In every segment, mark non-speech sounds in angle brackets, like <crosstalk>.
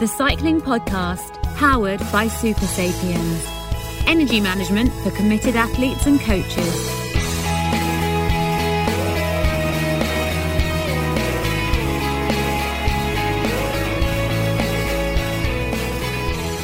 the cycling podcast powered by Supersapiens. Energy management for committed athletes and coaches.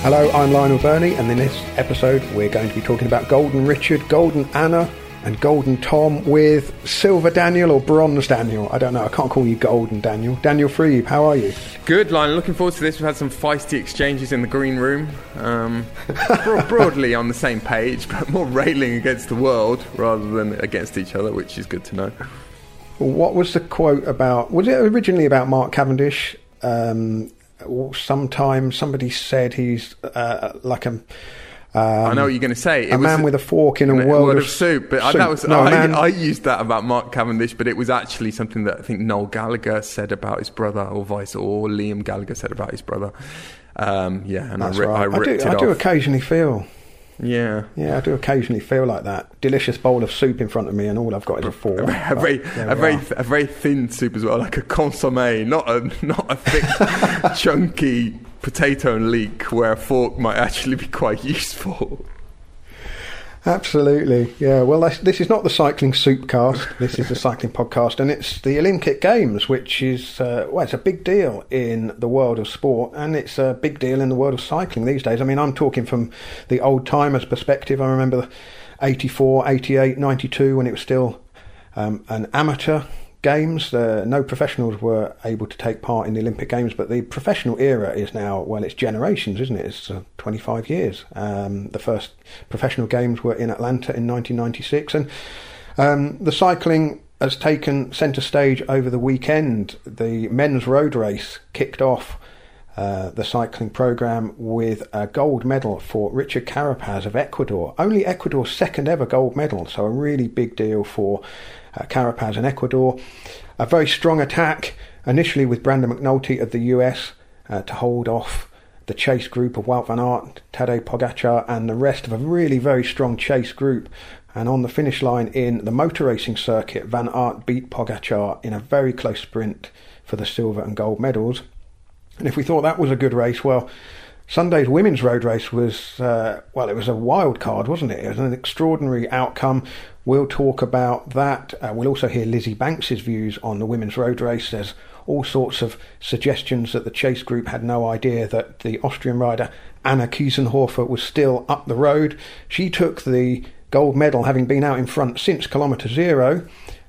Hello, I'm Lionel Birnie, and in this episode, we're going to be talking about Golden Richard, Golden Anna, and Golden Tom with Silver Daniel or Bronze Daniel. I don't know. I can't call you Golden Daniel. Daniel Friebe, how are you? Good, Lionel. Looking forward to this. We've had some feisty exchanges in the green room. Um, <laughs> bro- broadly on the same page, but more railing against the world rather than against each other, which is good to know. What was the quote about? Was it originally about Mark Cavendish? Um, sometime somebody said he's uh, like a. Um, I know what you're going to say. It a man with a fork in a world, world of, of, soup. But soup. I, that was no, I, man, I, used that about Mark Cavendish, but it was actually something that I think Noel Gallagher said about his brother, or vice, or Liam Gallagher said about his brother. Um, yeah, and That's I, ri- right. I ripped do, it I off. do occasionally feel. Yeah. Yeah, I do occasionally feel like that. Delicious bowl of soup in front of me, and all I've got is a fork. A very, a very, a very, a very thin soup as well, like a consomme, not a not a thick, <laughs> chunky potato and leek, where a fork might actually be quite useful. Absolutely, yeah. Well, this, is not the cycling soupcast. This is the cycling podcast, and it's the Olympic Games, which is uh, well, it's a big deal in the world of sport, and it's a big deal in the world of cycling these days. I mean, I'm talking from the old timers' perspective. I remember 84, 88, 92 when it was still um, an amateur games. No professionals were able to take part in the Olympic Games, but the professional era is now, well, it's generations, isn't it? It's uh, 25 years. Um, the first professional games were in Atlanta in 1996, and um, the cycling has taken centre stage over the weekend. The men's road race kicked off. Uh, the cycling program with a gold medal for Richard Carapaz of Ecuador. Only Ecuador's second ever gold medal, so a really big deal for uh, Carapaz in Ecuador. A very strong attack initially with Brandon McNulty of the US uh, to hold off the chase group of Wout van Aert, Tadej Pogacar, and the rest of a really very strong chase group. And on the finish line in the motor racing circuit, Van Aert beat Pogacar in a very close sprint for the silver and gold medals. And if we thought that was a good race, well, Sunday's women's road race was, uh, well, it was a wild card, wasn't it? It was an extraordinary outcome. We'll talk about that. Uh, we'll also hear Lizzy Banks's views on the women's road race. There's all sorts of suggestions that the chase group had no idea that the Austrian rider Anna Kiesenhofer was still up the road. She took the gold medal, having been out in front since kilometre zero.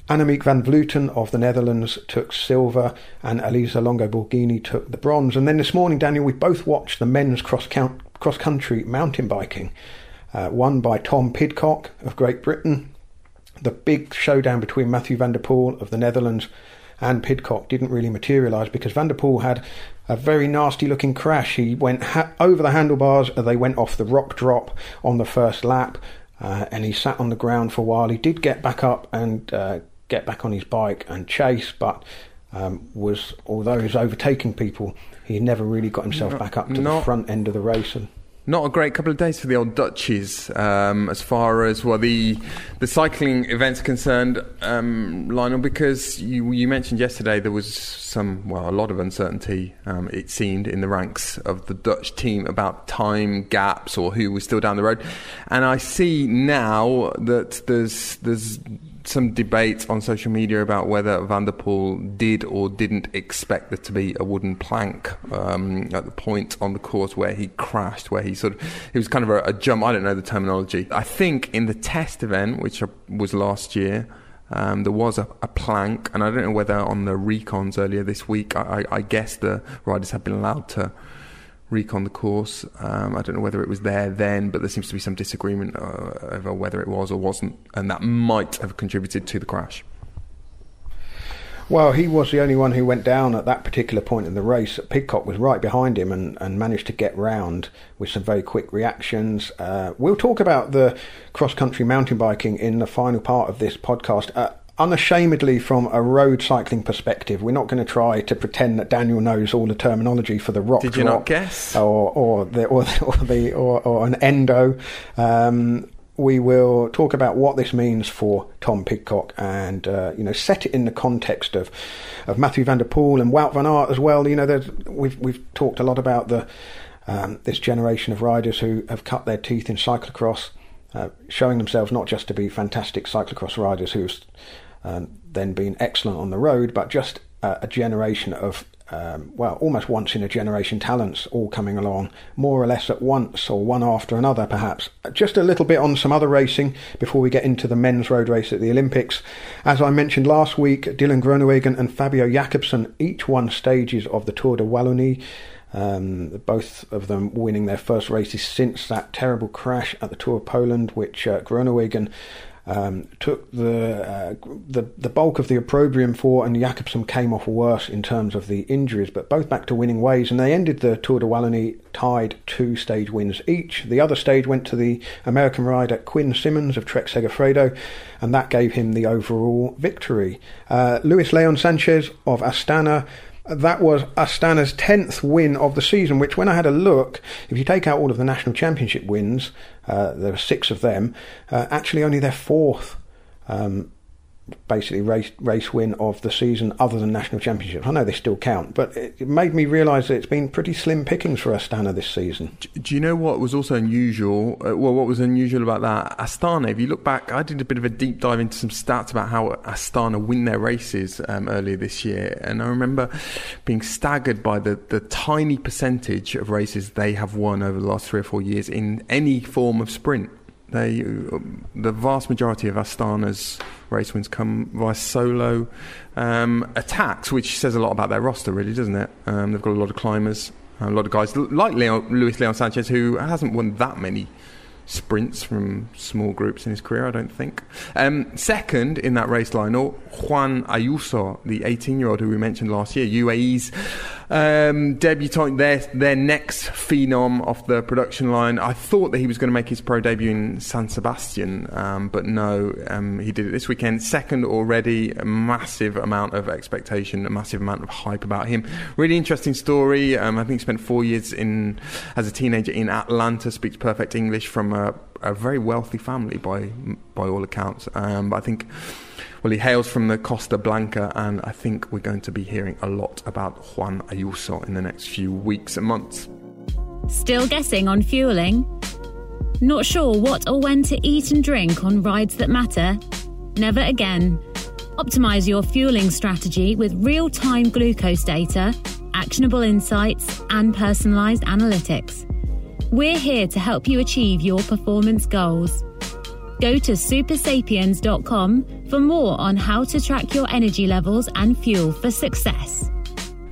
Annemiek van Vleuten of the Netherlands took silver, and Elisa Longo Borghini took the bronze. And then this morning, Daniel, we both watched the men's cross cross country mountain biking, uh, won by Tom Pidcock of Great Britain. The big showdown between Mathieu van der Poel of the Netherlands and Pidcock didn't really materialise because Van der Poel had a very nasty looking crash. He went ha- over the handlebars, they went off the rock drop on the first lap, uh, and he sat on the ground for a while. He did get back up and uh, get back on his bike and chase, but um, was although he was overtaking people, he never really got himself back up to not- the front end of the race. And Not a great couple of days for the old Dutchies, um, as far as well the the cycling events are concerned, um, Lionel. Because you you mentioned yesterday there was some well a lot of uncertainty. Um, it seemed in the ranks of the Dutch team about time gaps or who was still down the road, and I see now that there's there's some debate on social media about whether Van der Poel did or didn't expect there to be a wooden plank um, at the point on the course where he crashed, where he sort of it was kind of a, a jump. I don't know the terminology. I think in the test event, which was last year. Um, there was a, a plank, and I don't know whether on the recons earlier this week. I, I, I guess the riders have been allowed to recon the course. Um, I don't know whether it was there then, but there seems to be some disagreement uh, over whether it was or wasn't, and that might have contributed to the crash. Well, he was the only one who went down at that particular point in the race. Pidcock was right behind him and, and managed to get round with some very quick reactions. Uh, we'll talk about the cross country mountain biking in the final part of this podcast. Uh, unashamedly, from a road cycling perspective, we're not going to try to pretend that Daniel knows all the terminology for the rock Did you not guess? or or the or the, or, the, or, or an endo. Um, we will talk about what this means for Tom Pidcock and uh, you know set it in the context of of Mathieu van der Poel and Wout van Aert as well. You know, we've we've talked a lot about the um, this generation of riders who have cut their teeth in cyclocross, uh, showing themselves not just to be fantastic cyclocross riders who've um, then been excellent on the road, but just uh, a generation of um, well, almost once in a generation talents all coming along, more or less at once, or one after another, perhaps. Just a little bit on some other racing before we get into the men's road race at the Olympics. As I mentioned last week, Dylan Groenewegen and Fabio Jakobsen each won stages of the Tour de Wallonie. Um, both of them winning their first races since that terrible crash at the Tour of Poland, which uh, Groenewegen um, took the, uh, the the bulk of the opprobrium for, and Jakobsen came off worse in terms of the injuries, but both back to winning ways, and they ended the Tour de Wallonie tied two stage wins each. The other stage went to the American rider Quinn Simmons of Trek Segafredo, and that gave him the overall victory. Uh, Luis Leon Sanchez of Astana that was Astana's 10th win of the season, which, when I had a look, if you take out all of the national championship wins, there were six of them, uh, actually only their fourth um, basically race race win of the season other than national championships. I know they still count, but it, made me realise that it's been pretty slim pickings for Astana this season. Do you know what was also unusual? Uh, well, what was unusual about that Astana? If you look back, I did a bit of a deep dive into some stats about how Astana win their races um, earlier this year, and I remember being staggered by the the tiny percentage of races they have won over the last three or four years in any form of sprint. They, the vast majority of Astana's race wins come via solo um, attacks, which says a lot about their roster, really, doesn't it? Um, they've got a lot of climbers, a lot of guys like Leo, Luis Leon Sanchez, who hasn't won that many sprints from small groups in his career, I don't think. Um, second in that race line, Juan Ayuso, the 18 year old who we mentioned last year, UAE's um, debutant, their, their next phenom off the production line. I thought that he was going to make his pro debut in San Sebastian, um, but no, um, he did it this weekend. Second already, a massive amount of expectation, a massive amount of hype about him. Really interesting story. Um, I think he spent four years in as a teenager in Atlanta, speaks perfect English from a, a very wealthy family by by all accounts. Um, I think well, he hails from the Costa Blanca, and I think we're going to be hearing a lot about Juan Ayuso in the next few weeks and months. Still guessing on fueling? Not sure what or when to eat and drink on rides that matter? Never again. Optimize your fueling strategy with real time glucose data, actionable insights, and personalized analytics. We're here to help you achieve your performance goals. Go to supersapiens.com for more on how to track your energy levels and fuel for success.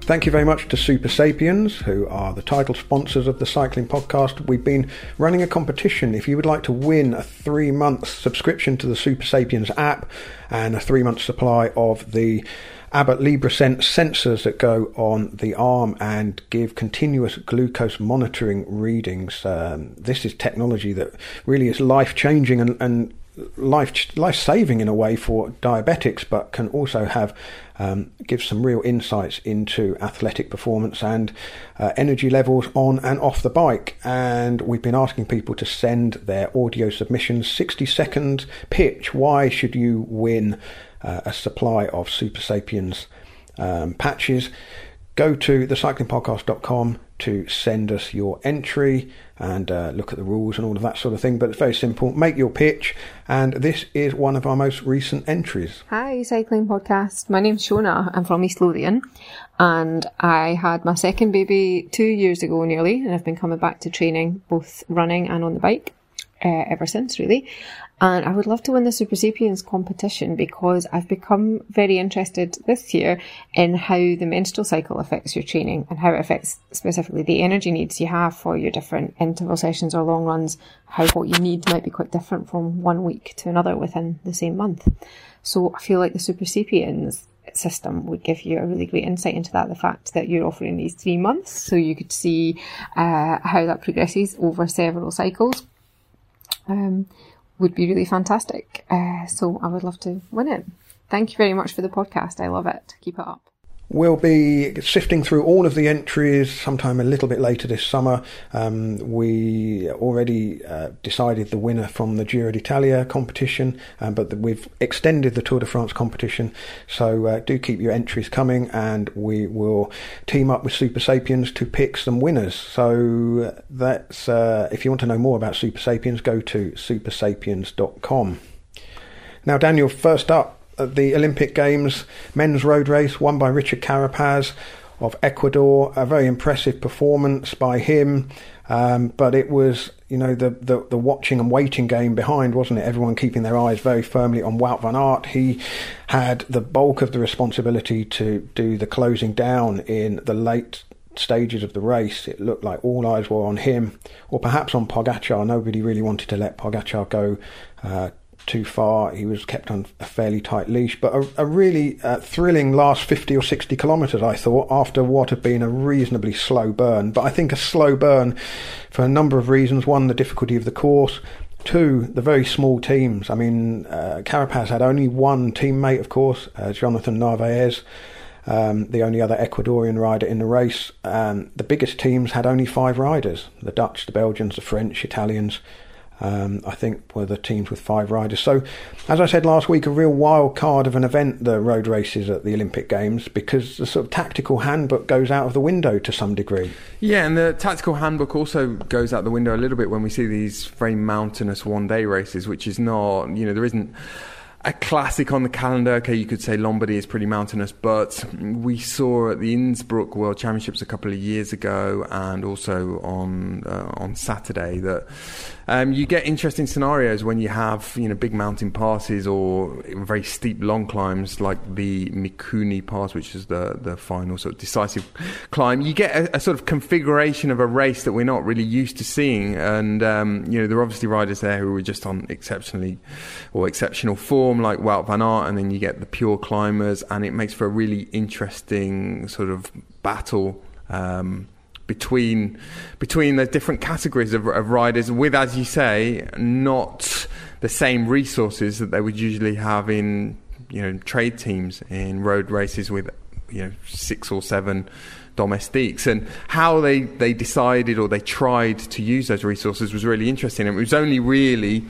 Thank you very much to Supersapiens, who are the title sponsors of the Cycling Podcast. We've been running a competition. If you would like to win a three month subscription to the Supersapiens app and a three month supply of the Abbott LibreSense sensors that go on the arm and give continuous glucose monitoring readings. Um, this is technology that really is life changing and, and life life saving in a way for diabetics, but can also have um, give some real insights into athletic performance and uh, energy levels on and off the bike. And we've been asking people to send their audio submissions. 60 second pitch. Why should you win uh, a supply of Supersapiens um, patches? Go to thecyclingpodcast.com to send us your entry and uh, look at the rules and all of that sort of thing. But it's very simple. Make your pitch, and this is one of our most recent entries. Hi, Cycling Podcast. My name's Shona. I'm from East Lothian, and I had my second baby two years ago nearly, and I've been coming back to training, both running and on the bike. Uh, ever since, really. And I would love to win the Supersapiens competition because I've become very interested this year in how the menstrual cycle affects your training and how it affects specifically the energy needs you have for your different interval sessions or long runs. How what you need might be quite different from one week to another within the same month. So I feel like the Supersapiens system would give you a really great insight into that. The fact that you're offering these three months, so you could see uh, how that progresses over several cycles. Um, would be really fantastic. Uh, so I would love to win it. Thank you very much for the podcast. I love it. Keep it up. We'll be sifting through all of the entries sometime a little bit later this summer. Um, we already uh, decided the winner from the Giro d'Italia competition, um, but we've extended the Tour de France competition. So uh, do keep your entries coming, and we will team up with Supersapiens to pick some winners. So uh, that's uh, if you want to know more about Supersapiens, go to supersapiens.com. Now, Daniel, first up the Olympic Games men's road race won by Richard Carapaz of Ecuador. A very impressive performance by him. Um, but it was, you know, the, the, the, watching and waiting game behind, wasn't it? Everyone keeping their eyes very firmly on Wout van Aert. He had the bulk of the responsibility to do the closing down in the late stages of the race. It looked like all eyes were on him, or perhaps on Pogacar. Nobody really wanted to let Pogacar go uh, too far. He was kept on a fairly tight leash, but a, a really uh, thrilling last 50 or 60 kilometres, I thought, after what had been a reasonably slow burn. But I think a slow burn for a number of reasons. One, the difficulty of the course. Two, the very small teams. I mean, uh, Carapaz had only one teammate, of course, uh, Jonathan Narvaez. Um, the only other Ecuadorian rider in the race. Um, the biggest teams had only five riders the Dutch, the Belgians, the French, Italians, um, I think were the teams with five riders. So, as I said last week, a real wild card of an event, the road races at the Olympic Games, because the sort of tactical handbook goes out of the window to some degree. Yeah, and the tactical handbook also goes out the window a little bit when we see these very mountainous one day races, which is not, you know, there isn't a classic on the calendar. Okay, you could say Lombardy is pretty mountainous, but we saw at the Innsbruck World Championships a couple of years ago, and also on uh, on Saturday that um, you get interesting scenarios when you have you know big mountain passes or very steep long climbs like the Mikuni Pass, which is the the final sort of decisive climb. You get a, a sort of configuration of a race that we're not really used to seeing, and um, you know there are obviously riders there who are just on exceptionally or exceptional form, like Wout van Aert, and then you get the pure climbers, and it makes for a really interesting sort of battle. Um, between between the different categories of, of riders with, as you say, not the same resources that they would usually have in you know trade teams in road races with you know six or seven domestiques and how they, they decided or they tried to use those resources was really interesting and it was only really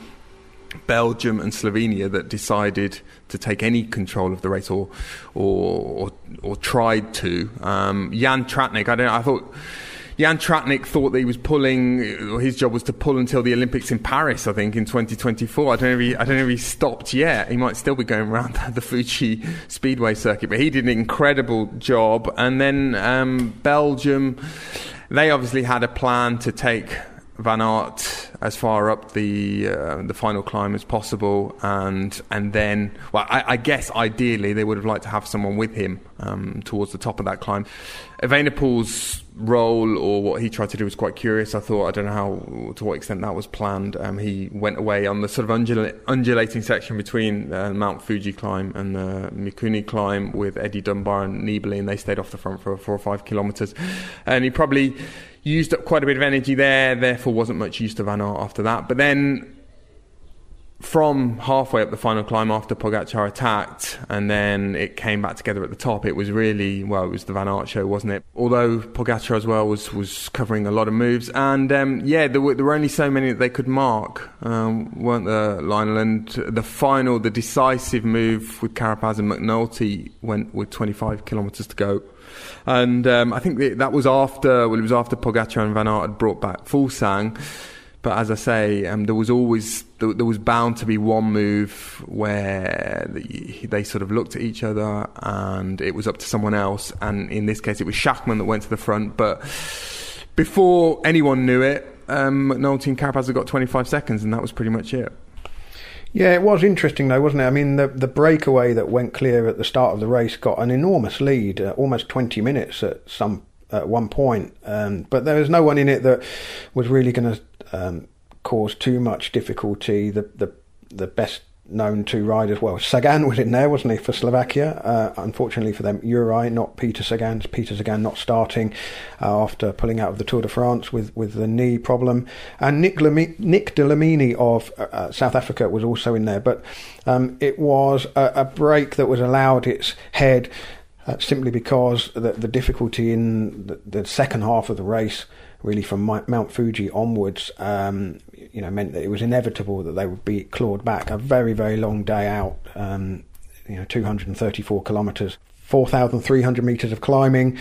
Belgium and Slovenia that decided to take any control of the race or or or, or tried to um, Jan Tratnik I don't I thought Jan Tratnik thought that he was pulling, his job was to pull until the Olympics in Paris, I think, in 2024. I don't know if he, I don't know if he's stopped yet. He might still be going around <laughs> the Fuji Speedway circuit, but he did an incredible job. And then um, Belgium, they obviously had a plan to take Van Aert as far up the uh, the final climb as possible, and and then, well, I, I, guess ideally they would have liked to have someone with him um, towards the top of that climb. Evenepoel's role or what he tried to do was quite curious. I thought I don't know how to what extent that was planned. Um, he went away on the sort of undula- undulating section between uh, Mount Fuji climb and the Mikuni climb with Eddie Dunbar and Nibali, and they stayed off the front for four or five kilometres. And he probably used up quite a bit of energy there. Therefore, wasn't much use to Van Aert after that. But then from halfway up the final climb after Pogacar attacked and then it came back together at the top, it was really, well, it was the Van Aert show, wasn't it? Although Pogacar as well was, was covering a lot of moves. And um, yeah, there were, there were only so many that they could mark, um, weren't there, Lionel? And the final, the decisive move with Carapaz and McNulty went with 25 kilometres to go. And um, I think that was after, well, it was after Pogacar and Van Aert had brought back Fuglsang. But as I say, um, there was always there, there, was bound to be one move where the, they sort of looked at each other, and it was up to someone else. And in this case, it was Schachmann that went to the front. But before anyone knew it, um, McNulty and Carapaz had got 25 seconds, and that was pretty much it. Yeah, it was interesting though, wasn't it? I mean, the the breakaway that went clear at the start of the race got an enormous lead, uh, almost 20 minutes at some at one point. Um, but there was no one in it that was really going to um, cause too much difficulty. The the the best known two riders, well, Sagan was in there, wasn't he, for Slovakia? Uh, unfortunately for them, Uri, not Peter Sagan. Peter Sagan not starting uh, after pulling out of the Tour de France with, with the knee problem. And Nick, Lamy, Nick Dlamini of uh, uh, South Africa was also in there. But um, it was a, a break that was allowed its head uh, simply because the, the difficulty in the, the, second half of the race, really from Mount Fuji onwards, um, you know, meant that it was inevitable that they would be clawed back. A very, very long day out, um, you know, 234 kilometres, 4,300 metres of climbing.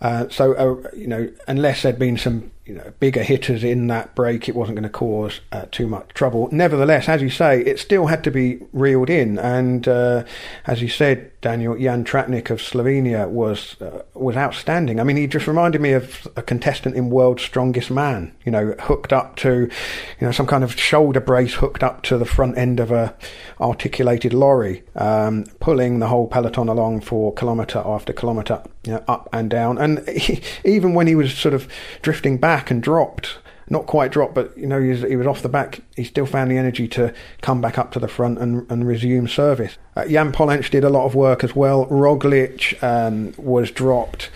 Uh, so, uh, you know, unless there'd been some you know, bigger hitters in that break, it wasn't going to cause uh, too much trouble. Nevertheless, as you say, it still had to be reeled in. And uh, as you said, Daniel Jan Tratnik of Slovenia was uh, was outstanding. I mean, he just reminded me of a contestant in World's Strongest Man. You know, hooked up to, you know, some kind of shoulder brace hooked up to the front end of a articulated lorry, um, pulling the whole peloton along for kilometre after kilometre, you know, up and down. And <laughs> he, even when he was sort of drifting back and dropped. Not quite dropped, but you know he was, he was off the back. He still found the energy to come back up to the front and, and resume service. Uh, Jan Polanc did a lot of work as well. Roglic um, was dropped.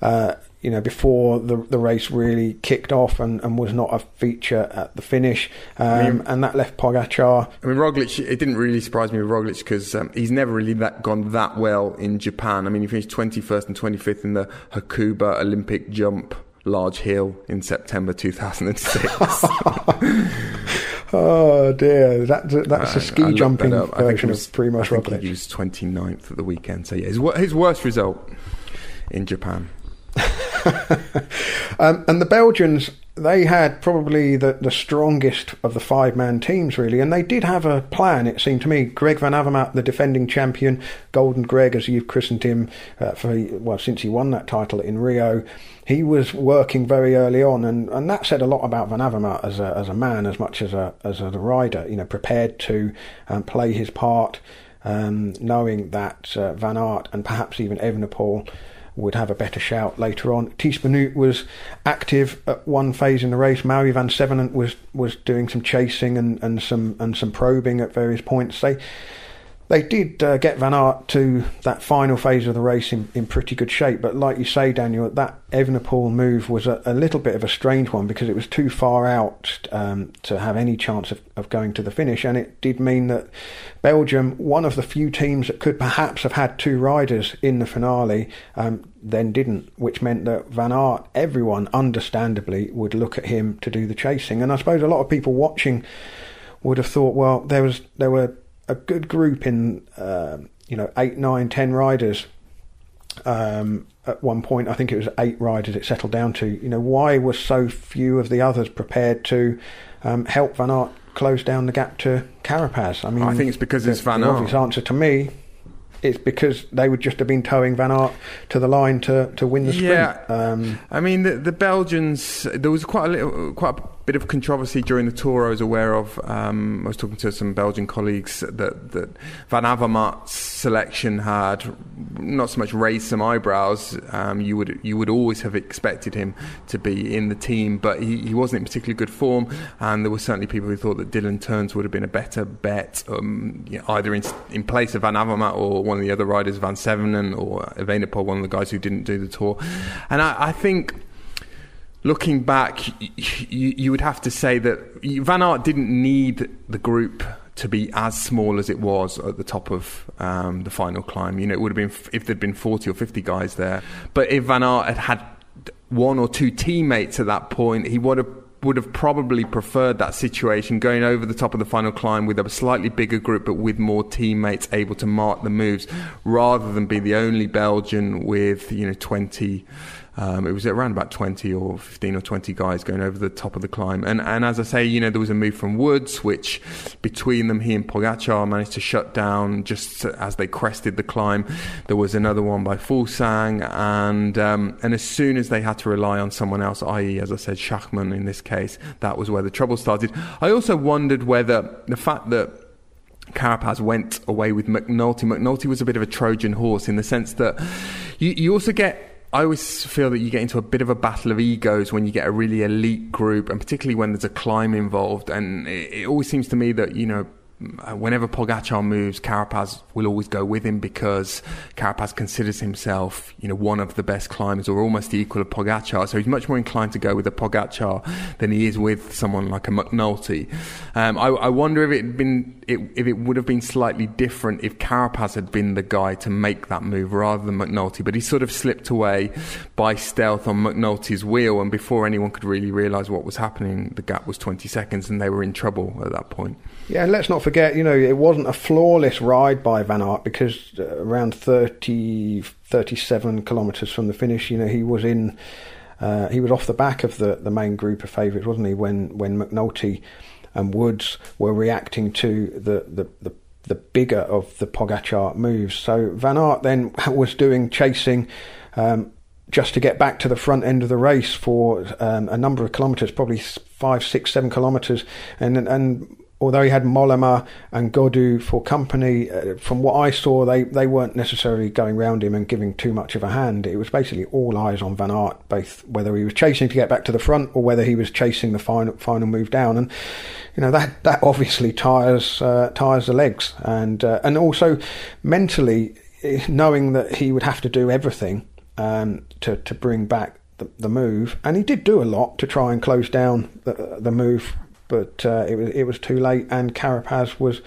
Uh, you know, before the the race really kicked off and, and was not a feature at the finish, um, I mean, and that left Pogacar. I mean, Roglic. It didn't really surprise me with Roglic because um, he's never really that gone that well in Japan. I mean, he finished twenty first and twenty fifth in the Hakuba Olympic jump Large Hill in September 2006. <laughs> oh dear, that, that's a ski jumping version of Primoz Roglic. He was 29th at the weekend, so yeah, his, his worst result in Japan. <laughs> um, and the Belgians they had probably the, the strongest of the five man teams, really, and they did have a plan, it seemed to me. Greg Van Avermaet, the defending champion, Golden Greg, as you've christened him, uh, for well, since he won that title in Rio, he was working very early on, and, and that said a lot about Van Avermaet as a, as a man as much as a, as a rider, you know, prepared to um, play his part, um, knowing that uh, Van Aert and perhaps even Evenepoel would have a better shout later on. Tiesj Benoot was active at one phase in the race. Mauri Vansevenant was was doing some chasing and, and some and some probing at various points. They they did uh, get Van Aert to that final phase of the race in, in pretty good shape, but like you say, Daniel, that Evenepoel move was a, a little bit of a strange one because it was too far out um, to have any chance of, of going to the finish, and it did mean that Belgium, one of the few teams that could perhaps have had two riders in the finale, um, then didn't, which meant that Van Aert, everyone understandably would look at him to do the chasing, and I suppose a lot of people watching would have thought, well, there was there were a good group in uh, you know eight, nine, ten riders. Um, at one point, I think it was eight riders. It settled down to you know why were so few of the others prepared to um, help Van Aert close down the gap to Carapaz? I mean, I think it's because the, it's Van Aert. The obvious answer to me it's because they would just have been towing Van Aert to the line to, to win the sprint. Yeah, um, I mean the, the Belgians. There was quite a little, quite a bit of controversy during the tour. I was aware of. Um, I was talking to some Belgian colleagues that that Van Avermaet's selection had not so much raised some eyebrows. Um, you would you would always have expected him to be in the team, but he, he wasn't in particularly good form. And there were certainly people who thought that Dylan Teuns would have been a better bet, um, you know, either in in place of Van Avermaet or one of the other riders, Vansevenant or Evenepoel, one of the guys who didn't do the tour. And I, I think looking back, you, you, would have to say that Van Aert didn't need the group to be as small as it was at the top of um, the final climb. You know, it would have been if there'd been 40 or 50 guys there. But if Van Aert had had one or two teammates at that point, he would have would have probably preferred that situation going over the top of the final climb with a slightly bigger group but with more teammates able to mark the moves rather than be the only Belgian with you know 20 um, it was around about 20 or 15 or 20 guys going over the top of the climb. And, and as I say, you know, there was a move from Woods, which between them, he and Pogacar managed to shut down just as they crested the climb. There was another one by Fuglsang. And, um, and as soon as they had to rely on someone else, i.e., as I said, Schachmann in this case, that was where the trouble started. I also wondered whether the fact that Carapaz went away with McNulty. McNulty was a bit of a Trojan horse in the sense that you, you also get I always feel that you get into a bit of a battle of egos when you get a really elite group, and particularly when there's a climb involved. And it, it always seems to me that you know whenever Pogacar moves, Carapaz will always go with him because Carapaz considers himself, you know, one of the best climbers or almost the equal of Pogacar. So he's much more inclined to go with a Pogacar than he is with someone like a McNulty. Um, I, I, wonder if it had been, it, if it would have been slightly different if Carapaz had been the guy to make that move rather than McNulty. But he sort of slipped away by stealth on McNulty's wheel, and before anyone could really realise what was happening, the gap was 20 seconds, and they were in trouble at that point. Yeah, and let's not forget, you know, it wasn't a flawless ride by Van Aert because uh, around 30, 37 kilometres from the finish, you know, he was in, uh, he was off the back of the, the main group of favourites, wasn't he? When when McNulty and Woods were reacting to the the, the the bigger of the Pogacar moves. So Van Aert then <laughs> was doing chasing um, just to get back to the front end of the race for um, a number of kilometres, probably five, six, seven kilometres, and and although he had Mollema and Gaudu for company, uh, from what I saw, they, they weren't necessarily going round him and giving too much of a hand. It was basically all eyes on Van Aert, both whether he was chasing to get back to the front or whether he was chasing the final final move down. And you know that that obviously tires uh, tires the legs, and uh, and also mentally eh, knowing that he would have to do everything um, to to bring back the, the move, and he did do a lot to try and close down the, the move but uh, it was it was too late, and Carapaz was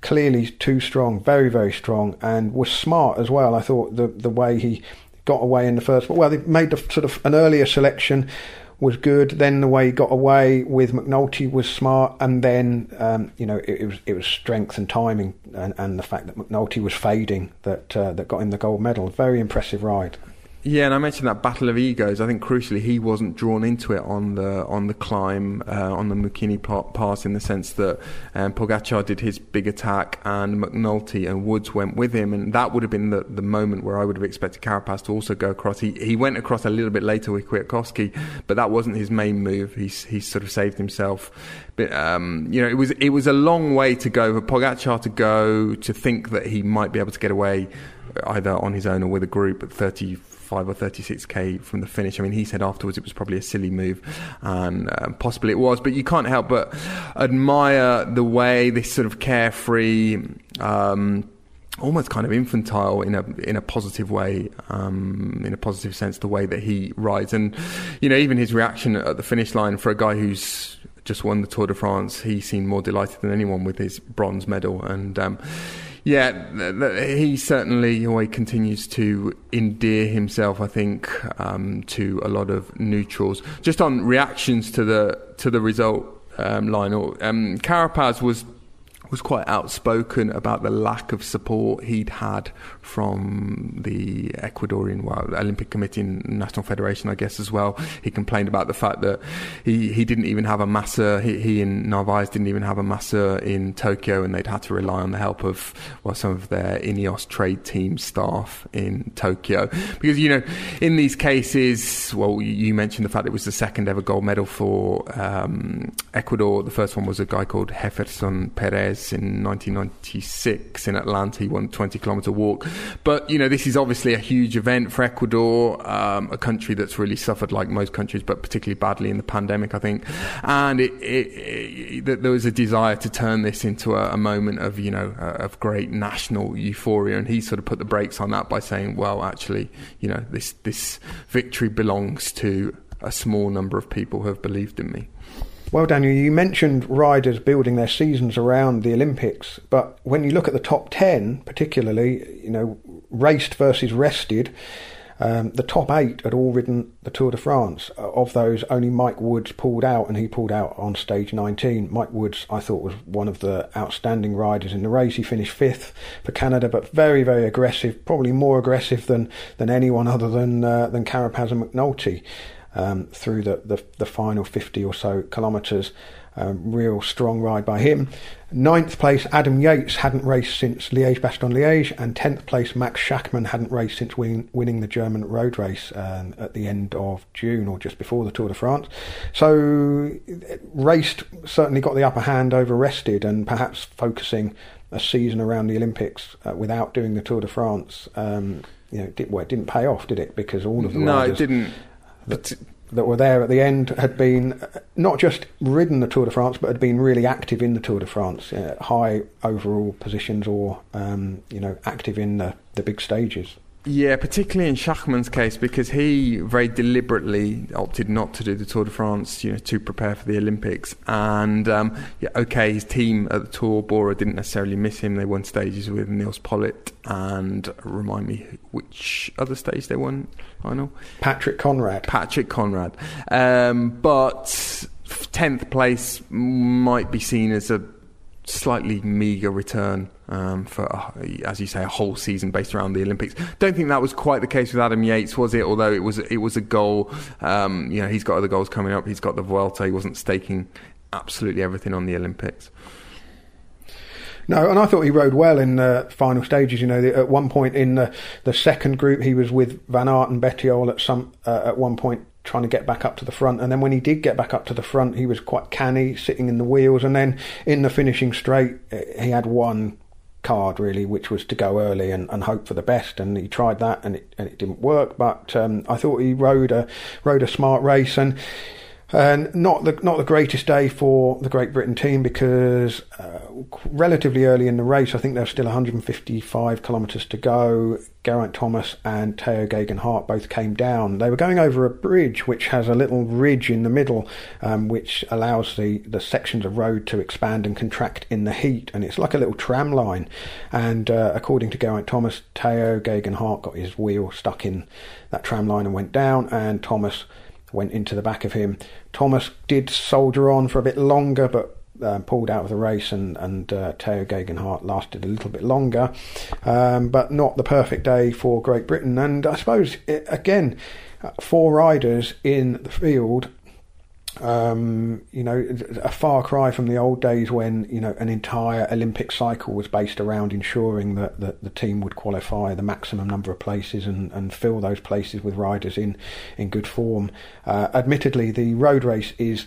clearly too strong, very very strong, and was smart as well. I thought the the way he got away in the first, well, they made the sort of an earlier selection was good. Then the way he got away with McNulty was smart, and then um, you know it, it, was it was strength and timing, and, and the fact that McNulty was fading that uh, that got him the gold medal. Very impressive ride. Yeah, and I mentioned that battle of egos. I think crucially he wasn't drawn into it on the on the climb uh, on the Mikuni pass in the sense that um, Pogacar did his big attack and McNulty and Woods went with him, and that would have been the, the moment where I would have expected Carapaz to also go across. He he went across a little bit later with Kwiatkowski, but that wasn't his main move. He he sort of saved himself. But um, you know, it was it was a long way to go for Pogacar to go to think that he might be able to get away either on his own or with a group at 30 35 or 36k from the finish. I mean, he said afterwards it was probably a silly move, and uh, possibly it was, but you can't help but admire the way this sort of carefree. Um, almost kind of infantile in a in a positive way, um, in a positive sense, the way that he rides, and you know even his reaction at the finish line for a guy who's just won the Tour de France, he seemed more delighted than anyone with his bronze medal, and um, yeah, th- th- he certainly always continues to endear himself. I think um, to a lot of neutrals. Just on reactions to the to the result, um, Lionel um, Carapaz was was quite outspoken about the lack of support he'd had from the Ecuadorian well, Olympic Committee and National Federation, I guess, as well. He complained about the fact that he, he didn't even have a masseur, he, he and Narvaez didn't even have a masseur in Tokyo, and they'd had to rely on the help of well, some of their Ineos trade team staff in Tokyo. Because, you know, in these cases, well, you mentioned the fact it was the second ever gold medal for um, Ecuador. The first one was a guy called Jefferson Perez in 1996 in Atlanta. He won 20 kilometer walk. But, you know, this is obviously a huge event for Ecuador, um, a country that's really suffered, like most countries, but particularly badly in the pandemic, I think. And it, it, it, there was a desire to turn this into a, a moment of, you know, uh, of great national euphoria. And he sort of put the brakes on that by saying, well, actually, you know, this, this victory belongs to a small number of people who have believed in me. Well, Daniel, you mentioned riders building their seasons around the Olympics, but when you look at the top 10, particularly, you know, raced versus rested, um, the top eight had all ridden the Tour de France. Uh, of those, only Mike Woods pulled out, and he pulled out on stage 19. Mike Woods, I thought, was one of the outstanding riders in the race. He finished fifth for Canada, but very, very aggressive, probably more aggressive than, than anyone other than, uh, than Carapaz and McNulty um, through the, the, the, final 50 or so kilometres. Um, real strong ride by him. Ninth place, Adam Yates hadn't raced since Liège Bastogne Liège, and tenth place, Max Schachmann hadn't raced since win, winning the German road race um, at the end of June or just before the Tour de France. So, raced certainly got the upper hand over rested, and perhaps focusing a season around the Olympics uh, without doing the Tour de France. Um, you know, did, well, it didn't pay off, did it? Because all of the no, riders, it didn't that that were there at the end had been not just ridden the Tour de France, but had been really active in the Tour de France, uh, high overall positions, or um, you know, active in the, the big stages. Yeah, particularly in Schachmann's case, because he very deliberately opted not to do the Tour de France, you know, to prepare for the Olympics. And um, yeah, okay, his team at the Tour Bora didn't necessarily miss him. They won stages with Nils Politt, and remind me which other stage they won. I know Patrick Konrad. Patrick Konrad, um, but tenth place might be seen as a slightly meagre return um, for, uh, as you say, a whole season based around the Olympics. Don't think that was quite the case with Adam Yates, was it? Although it was, it was a goal. Um, you know, he's got other goals coming up. He's got the Vuelta. He wasn't staking absolutely everything on the Olympics. No, and I thought he rode well in the final stages. You know, at one point in the, the second group, he was with Van Aert and Bettiol at some uh, at one point trying to get back up to the front. And then when he did get back up to the front, he was quite canny, sitting in the wheels. And then in the finishing straight, he had one card really, which was to go early and, and hope for the best. And he tried that, and it and it didn't work. But um, I thought he rode a rode a smart race and. And not the not the greatest day for the Great Britain team because uh, relatively early in the race, I think there's still 155 kilometres to go. Geraint Thomas and Tao Geoghegan Hart both came down. They were going over a bridge which has a little ridge in the middle, um, which allows the, the sections of road to expand and contract in the heat, and it's like a little tram line. And uh, according to Geraint Thomas, Tao Geoghegan Hart got his wheel stuck in that tram line and went down, and Thomas went into the back of him. Thomas did soldier on for a bit longer, but uh, pulled out of the race, and and uh, Tao Geoghegan Hart lasted a little bit longer, um, but not the perfect day for Great Britain. And I suppose it, again, four riders in the field. Um, you know, a far cry from the old days when you know an entire Olympic cycle was based around ensuring that, that the team would qualify the maximum number of places and, and fill those places with riders in in good form. Uh, admittedly, the road race is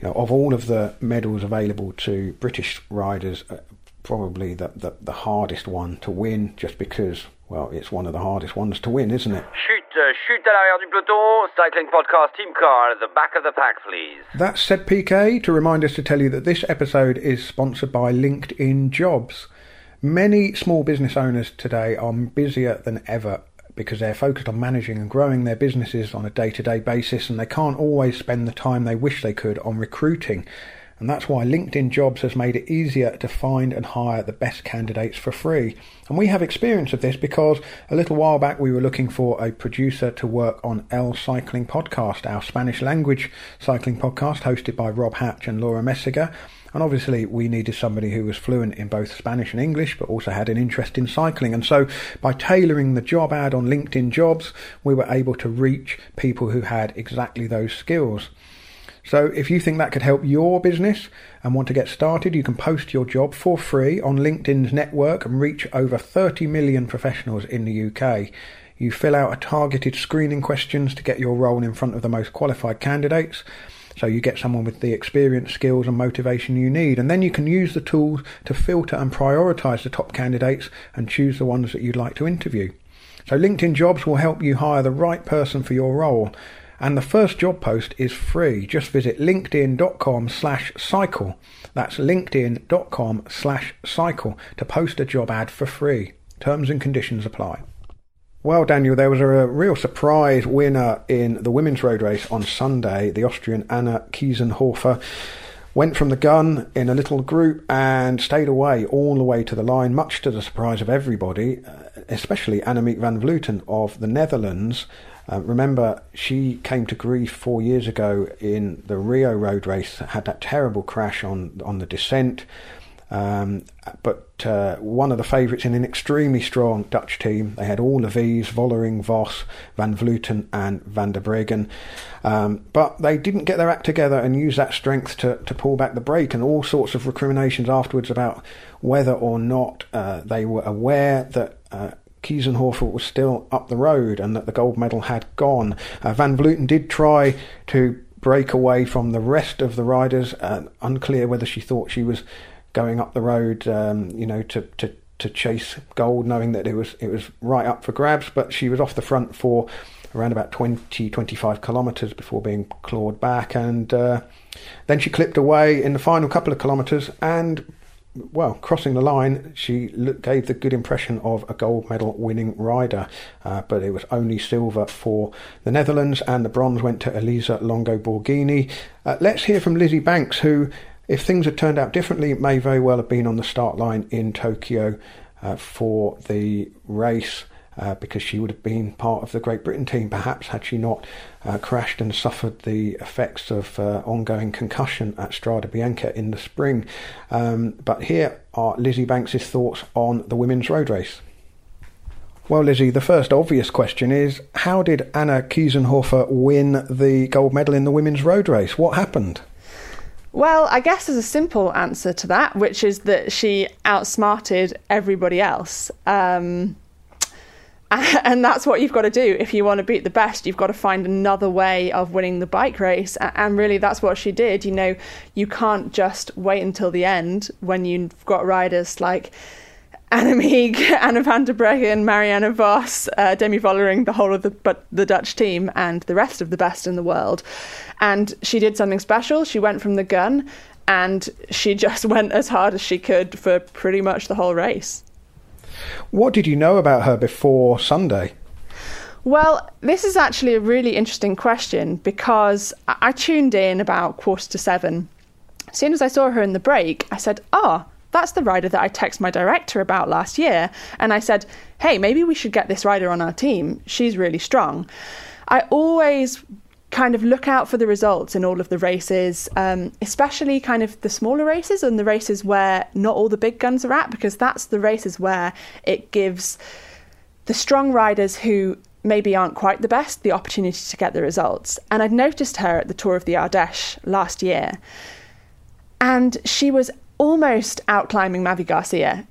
you know, of all of the medals available to British riders, uh, probably the, the, the hardest one to win, just because well, it's one of the hardest ones to win, isn't it? Chute, uh, chute à l'arrière du peloton, cycling podcast team car at the back of the pack, please. That said, PK, to remind us to tell you that this episode is sponsored by LinkedIn Jobs. Many small business owners today are busier than ever because they're focused on managing and growing their businesses on a day to day basis and they can't always spend the time they wish they could on recruiting. And that's why LinkedIn Jobs has made it easier to find and hire the best candidates for free. And we have experience of this because a little while back we were looking for a producer to work on El Cycling Podcast, our Spanish language cycling podcast hosted by Rob Hatch and Laura Meseguer. And obviously, we needed somebody who was fluent in both Spanish and English, but also had an interest in cycling. And so, by tailoring the job ad on LinkedIn Jobs, we were able to reach people who had exactly those skills. So, if you think that could help your business and want to get started, you can post your job for free on LinkedIn's network and reach over 30 million professionals in the UK. You fill out a targeted screening questions to get your role in front of the most qualified candidates. So you get someone with the experience, skills, and motivation you need. And then you can use the tools to filter and prioritize the top candidates and choose the ones that you'd like to interview. So LinkedIn Jobs will help you hire the right person for your role. And the first job post is free. Just visit linkedin.com slash cycle. That's linkedin.com slash cycle to post a job ad for free. Terms and conditions apply. Well, Daniel, there was a real surprise winner in the women's road race on Sunday. The Austrian Anna Kiesenhofer went from the gun in a little group and stayed away all the way to the line, much to the surprise of everybody, uh, especially Annemiek van Vleuten of the Netherlands. Uh, remember, she came to grief four years ago in the Rio road race, had that terrible crash on, on the descent. Um, but uh, one of the favourites in an extremely strong Dutch team. They had all the V's, Vollering, Vos, Van Vleuten, and Van der Breggen. Um, but they didn't get their act together and use that strength to, to pull back the break, and all sorts of recriminations afterwards about whether or not uh, they were aware that. Uh, Kiesenhofer was still up the road and that the gold medal had gone. Uh, Van Vleuten did try to break away from the rest of the riders. Uh, unclear whether she thought she was going up the road, um, you know, to, to, to chase gold, knowing that it was it was right up for grabs. But she was off the front for around about 20, 25 kilometres before being clawed back. And uh, then she clipped away in the final couple of kilometres and well, crossing the line, she gave the good impression of a gold medal winning rider, uh, but it was only silver for the Netherlands, and the bronze went to Elisa Longo Borghini. Uh, let's hear from Lizzy Banks, who, if things had turned out differently, may very well have been on the start line in Tokyo uh, for the race uh, because she would have been part of the Great Britain team, perhaps, had she not uh, crashed and suffered the effects of uh, ongoing concussion at Strade Bianche in the spring. Um, but here are Lizzy Banks's thoughts on the women's road race. Well, Lizzy, the first obvious question is how did Anna Kiesenhofer win the gold medal in the women's road race? What happened? Well, I guess there's a simple answer to that, which is that she outsmarted everybody else. Um, <laughs> and that's what you've got to do if you want to beat the best you've got to find another way of winning the bike race and really that's what she did you know you can't just wait until the end when you've got riders like Annemiek, <laughs> Anna van der Breggen, Marianne Vos, uh, Demi Vollering, the whole of the but the Dutch team, and the rest of the best in the world. And she did something special. She went from the gun, and she <laughs> just went as hard as she could for pretty much the whole race. What did you know about her before Sunday? Well, this is actually a really interesting question because I tuned in about quarter to seven. As soon as I saw her in the break, I said, Oh, that's the rider that I texted my director about last year. And I said, Hey, maybe we should get this rider on our team. She's really strong. I always kind of look out for the results in all of the races, um, especially kind of the smaller races and the races where not all the big guns are at, because that's the races where it gives the strong riders who maybe aren't quite the best the opportunity to get the results. And I'd noticed her at the Tour of the Ardèche last year, and she was almost out climbing Mavi Garcia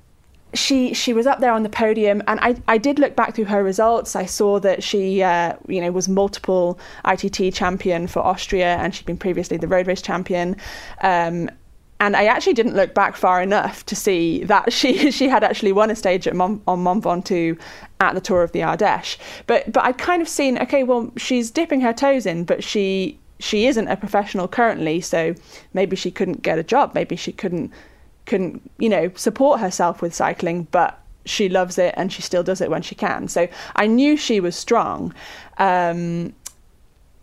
she she was up there on the podium, and I, I did look back through her results. I saw that she uh, you know was multiple ITT champion for Austria, and she'd been previously the road race champion. Um, and I actually didn't look back far enough to see that she <laughs> she had actually won a stage at Mont, on Mont Ventoux at the Tour of the Ardèche. But but I'd kind of seen okay, well she's dipping her toes in, but she she isn't a professional currently, so maybe she couldn't get a job, maybe she couldn't can, you know, support herself with cycling, but she loves it and she still does it when she can. So I knew she was strong. Um,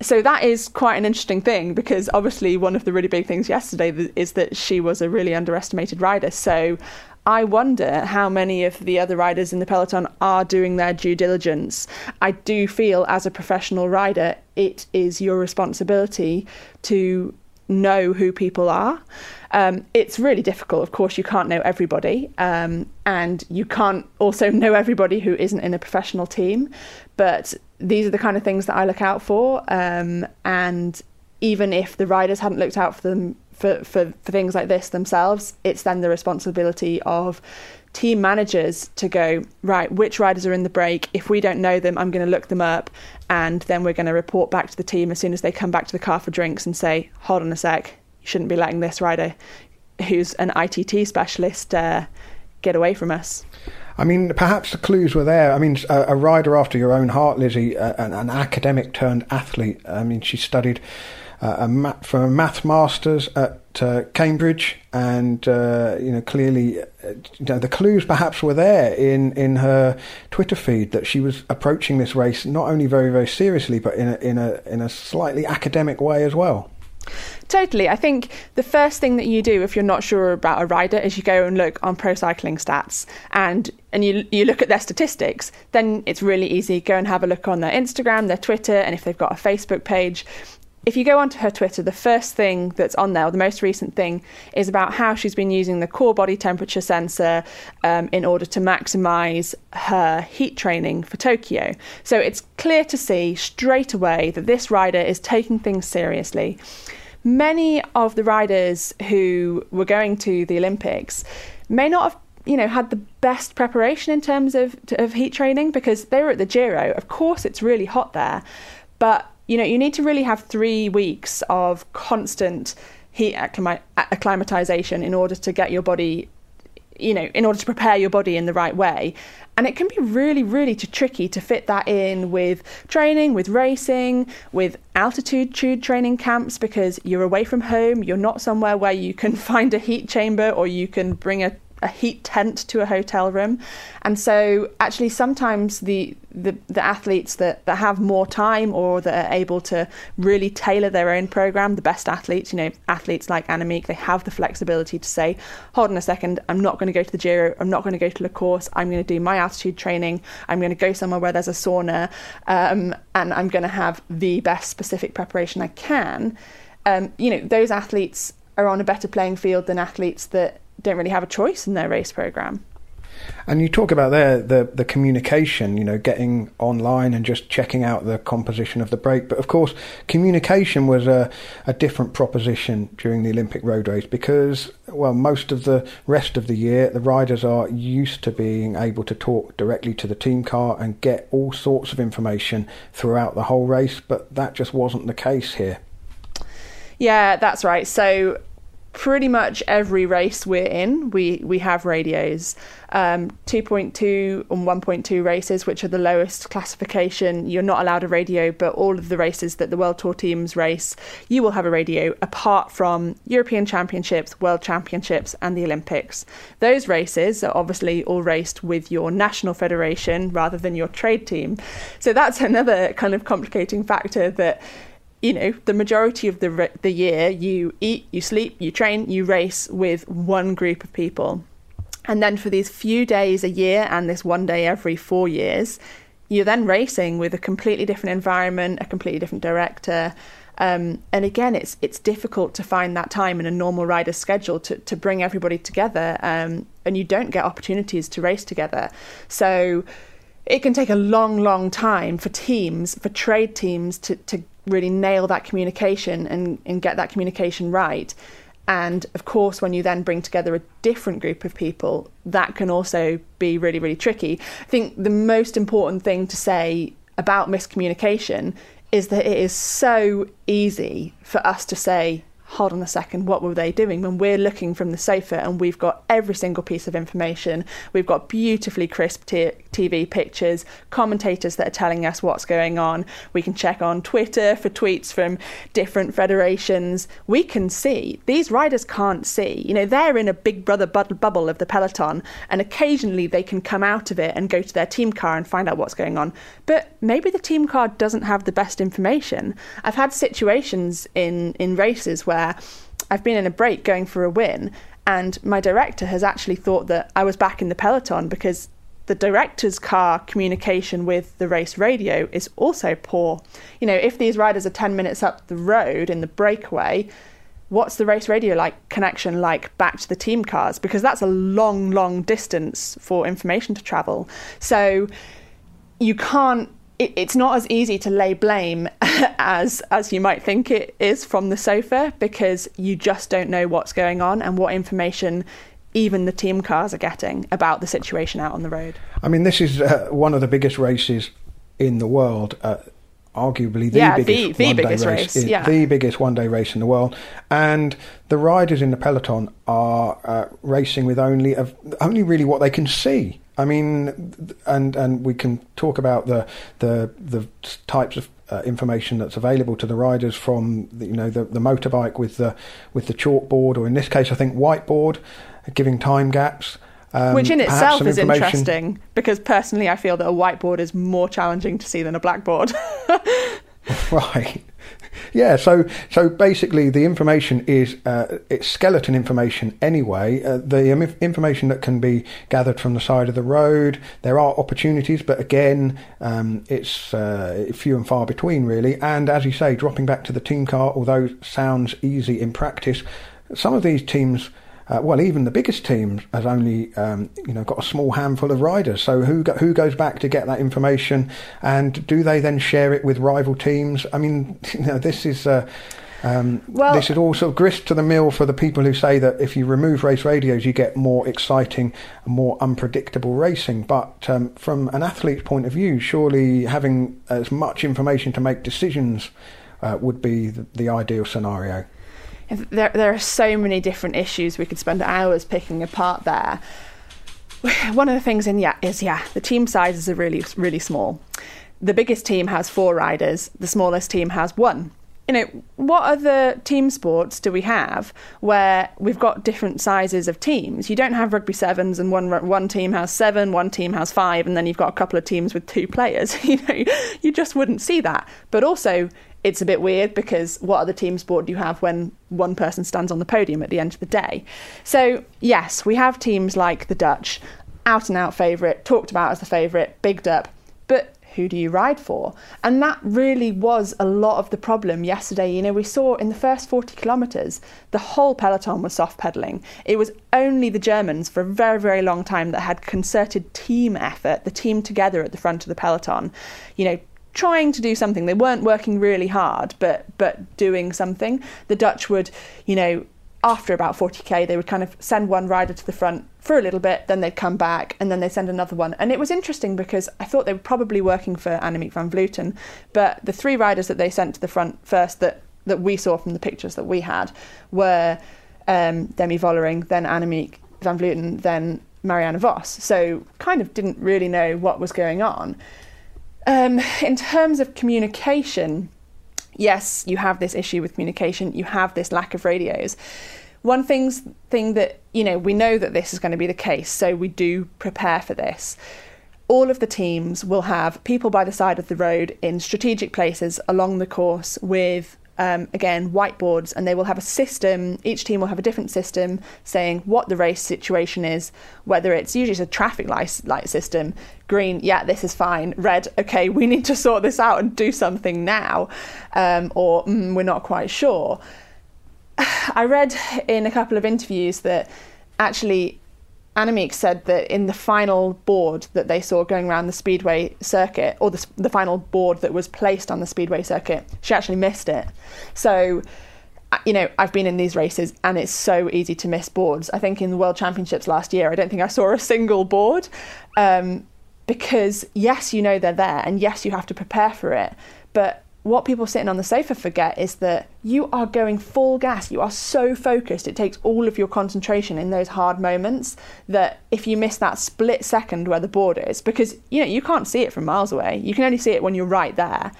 so that is quite an interesting thing because obviously one of the really big things yesterday is that she was a really underestimated rider. So I wonder how many of the other riders in the peloton are doing their due diligence. I do feel as a professional rider, it is your responsibility to know who people are. Um, it's really difficult. Of course, you can't know everybody, um, and you can't also <laughs> know everybody who isn't in a professional team. But these are the kind of things that I look out for. Um, and even if the riders hadn't looked out for them for, for, for things like this themselves, it's then the responsibility of team managers to go right which riders are in the break if we don't know them i'm going to look them up and then we're going to report back to the team as soon as they come back to the car for drinks and say hold on a sec you shouldn't be letting this rider, who's an ITT specialist, uh, get away from us. I mean, perhaps the clues were there. I mean, a, a rider after your own heart, Lizzy, an, an, academic turned athlete. I mean, she studied uh, a for a math masters at uh, Cambridge, and uh, you know, clearly, uh, you know, the clues perhaps were there in, in her Twitter feed that she was approaching this race not only very very seriously, but in a in a in a slightly academic way as well. Totally. I think the first thing that you do if you're not sure about a rider is you go and look on ProCyclingStats and and you you look at their statistics. Then it's really easy. Go and have a look on their Instagram, their Twitter, and if they've got a Facebook page. If you go onto her Twitter, the first thing that's on there, or the most recent thing, is about how she's been using the core body temperature sensor um, in order to maximize her heat training for Tokyo. So it's clear to see straight away that this rider is taking things seriously many of the riders who were going to the Olympics may not have you know had the best preparation in terms of of heat training because they were at the Giro. Of course, it's really hot there, but you know you need to really have three weeks of constant heat acclimatization in order to get your body you know, in order to prepare your body in the right way. And it can be really, really tricky to fit that in with training, with racing, with altitude training camps because you're away from home, you're not somewhere where you can <laughs> find a heat chamber or you can bring a a heat tent to a hotel room. And so actually sometimes the the, the athletes that, that have more time or that are able to really tailor their own program, the best athletes, you know, athletes like Annemiek, they have the flexibility to say, hold on a second, I'm not going to go to the Giro, I'm not going to go to the course, I'm going to do my altitude training, I'm going to go somewhere where there's a sauna, um, and I'm going to have the best specific preparation I can. Um, you know, those athletes are on a better playing field than athletes that don't really have a choice in their race program. And you talk about there the the communication, you know, getting online and just checking out the composition of the break. But of course, communication was a, a different proposition during the Olympic road race because, well, most of the rest of the year, the riders are used to being able to talk directly to the team car and get all sorts of information throughout the whole race. But that just wasn't the case here. Yeah, that's right. So pretty much every race we're in, we, we have radios. Um, 2.2 and 1.2 races, which are the lowest classification, you're not allowed a radio, but all of the races that the World Tour teams race, you will have a radio, apart from European Championships, World Championships, and the Olympics. Those races are obviously all raced with your national federation rather than your trade team. So that's another kind of complicating factor that you know, the majority of the the year, you eat, you sleep, you train, you race with one group of people, and then for these few days a year and this one day every four years, you're then racing with a completely different environment, a completely different director. Um, and again, it's it's difficult to find that time in a normal rider's schedule to, to bring everybody together, um, and you don't get opportunities to race together. So it can take a long, long time for teams, for trade teams, to, to really nail that communication and, and get that communication right. And of course, when you then bring together a different group of people, that can also be really, really tricky. I think the most important thing to say about miscommunication is that it is so easy for us to say, hold on a second, what were they doing? When we're looking from the sofa and we've got every single piece of information, we've got beautifully crisp t- TV pictures, commentators that are telling us what's going on. We can check on Twitter for tweets from different federations. We can see. These riders can't see. You know, they're in a big brother bubble of the peloton, and occasionally they can come out of it and go to their team car and find out what's going on. But maybe the team car doesn't have the best information. I've had situations in, in races where where I've been in a break going for a win, and my director has actually thought that I was back in the peloton because the director's car communication with the race radio is also poor. You know, if these riders are 10 minutes up the road in the breakaway, what's the race radio like connection like back to the team cars because that's a long long distance for information to travel so you can't it, it's not as easy to lay blame <laughs> as as you might think it is from the sofa because you just don't know what's going on and what information even the team cars are getting about the situation out on the road. I mean, this is uh, one of the biggest races in the world. Uh, arguably the yeah, biggest, the, the biggest race, race yeah. the biggest one day race in the world, and the riders in the peloton are uh, racing with only only really what they can see. I mean, and and we can talk about the the the types of uh, information that's available to the riders from the, you know the, the motorbike with the with the chalkboard, or in this case, I think whiteboard, giving time gaps. Um, Which in itself is interesting because personally, I feel that a whiteboard is more challenging to see than a blackboard. <laughs> right. Yeah, so so basically, the information is uh, it's skeleton information anyway. Uh, the um, information that can be gathered from the side of the road. There are opportunities, but again, um, it's uh, few and far between, really. And as you say, dropping back to the team car, although sounds easy in practice, some of these teams uh, well, even the biggest team has only um, you know got a small handful of riders. So who go, who goes back to get that information, and do they then share it with rival teams? I mean, <laughs> you know, this is. Uh, um, well, this is all sort of grist to the mill for the people who say that if you remove race radios, you get more exciting, more unpredictable racing. But um, from an athlete's point of view, surely having as much information to make decisions uh, would be the, the ideal scenario there, there are so many different issues we could spend hours picking apart there. <sighs> one of the things in yeah is yeah the team sizes are really really small. The biggest team has four riders. The smallest team has one. You know what other team sports do we have where we've got different sizes of teams? You don't have rugby sevens and one one team has seven, one team has five, and then you've got a couple of teams with two players. <laughs> you know, you just wouldn't see that. But also, it's a bit weird because what other team sport do you have when one person stands on the podium at the end of the day? So, yes, we have teams like the Dutch, out and out favourite, talked about as the favourite, bigged up, but who do you ride for? And that really was a lot of the problem yesterday. You know, we saw in the first 40 kilometres, the whole peloton was soft pedalling. It was only the Germans for a very, very long time that had concerted team effort, the team together at the front of the peloton, you know, trying to do something. They weren't working really hard, but but doing something. The Dutch would, you know, after about 40k, they would kind of send one rider to the front for a little bit, then they'd come back, and then they'd send another one. And it was interesting because I thought they were probably working for Annemiek van Vleuten, but the three riders that they sent to the front first that, that we saw from the pictures that we had were um, Demi Vollering, then Annemiek van Vleuten, then Marianne Vos. So kind of didn't really know what was going on. Um, in terms of communication, yes, you have this issue with communication, you have this lack of radios. One thing's thing that, you know, we know that this is going to be the case, so we do prepare for this. All of the teams will have people by the side of the road in strategic places along the course with um, again, whiteboards, and they will have a system. Each team will have a different system saying what the race situation is, whether it's usually it's a traffic light, light system. Green, yeah, this is fine. Red, okay, we need to sort this out and do something now, um, or mm, we're not quite sure. <sighs> I read in a couple of interviews that actually Annemiek said that in the final board that they saw going around the speedway circuit, or the, the final board that was placed on the speedway circuit, she actually missed it. So, you know, I've been in these races and it's so easy to miss boards. I think in the World Championships last year, I don't think I saw a single board um, because, yes, you know they're there and yes, you have to prepare for it. But what people sitting on the sofa forget is that you are going full gas. You are so focused. It takes all of your concentration in those hard moments that if you miss that split second where the board is, because you know you can't see it from miles away. You can only see it when you're right there.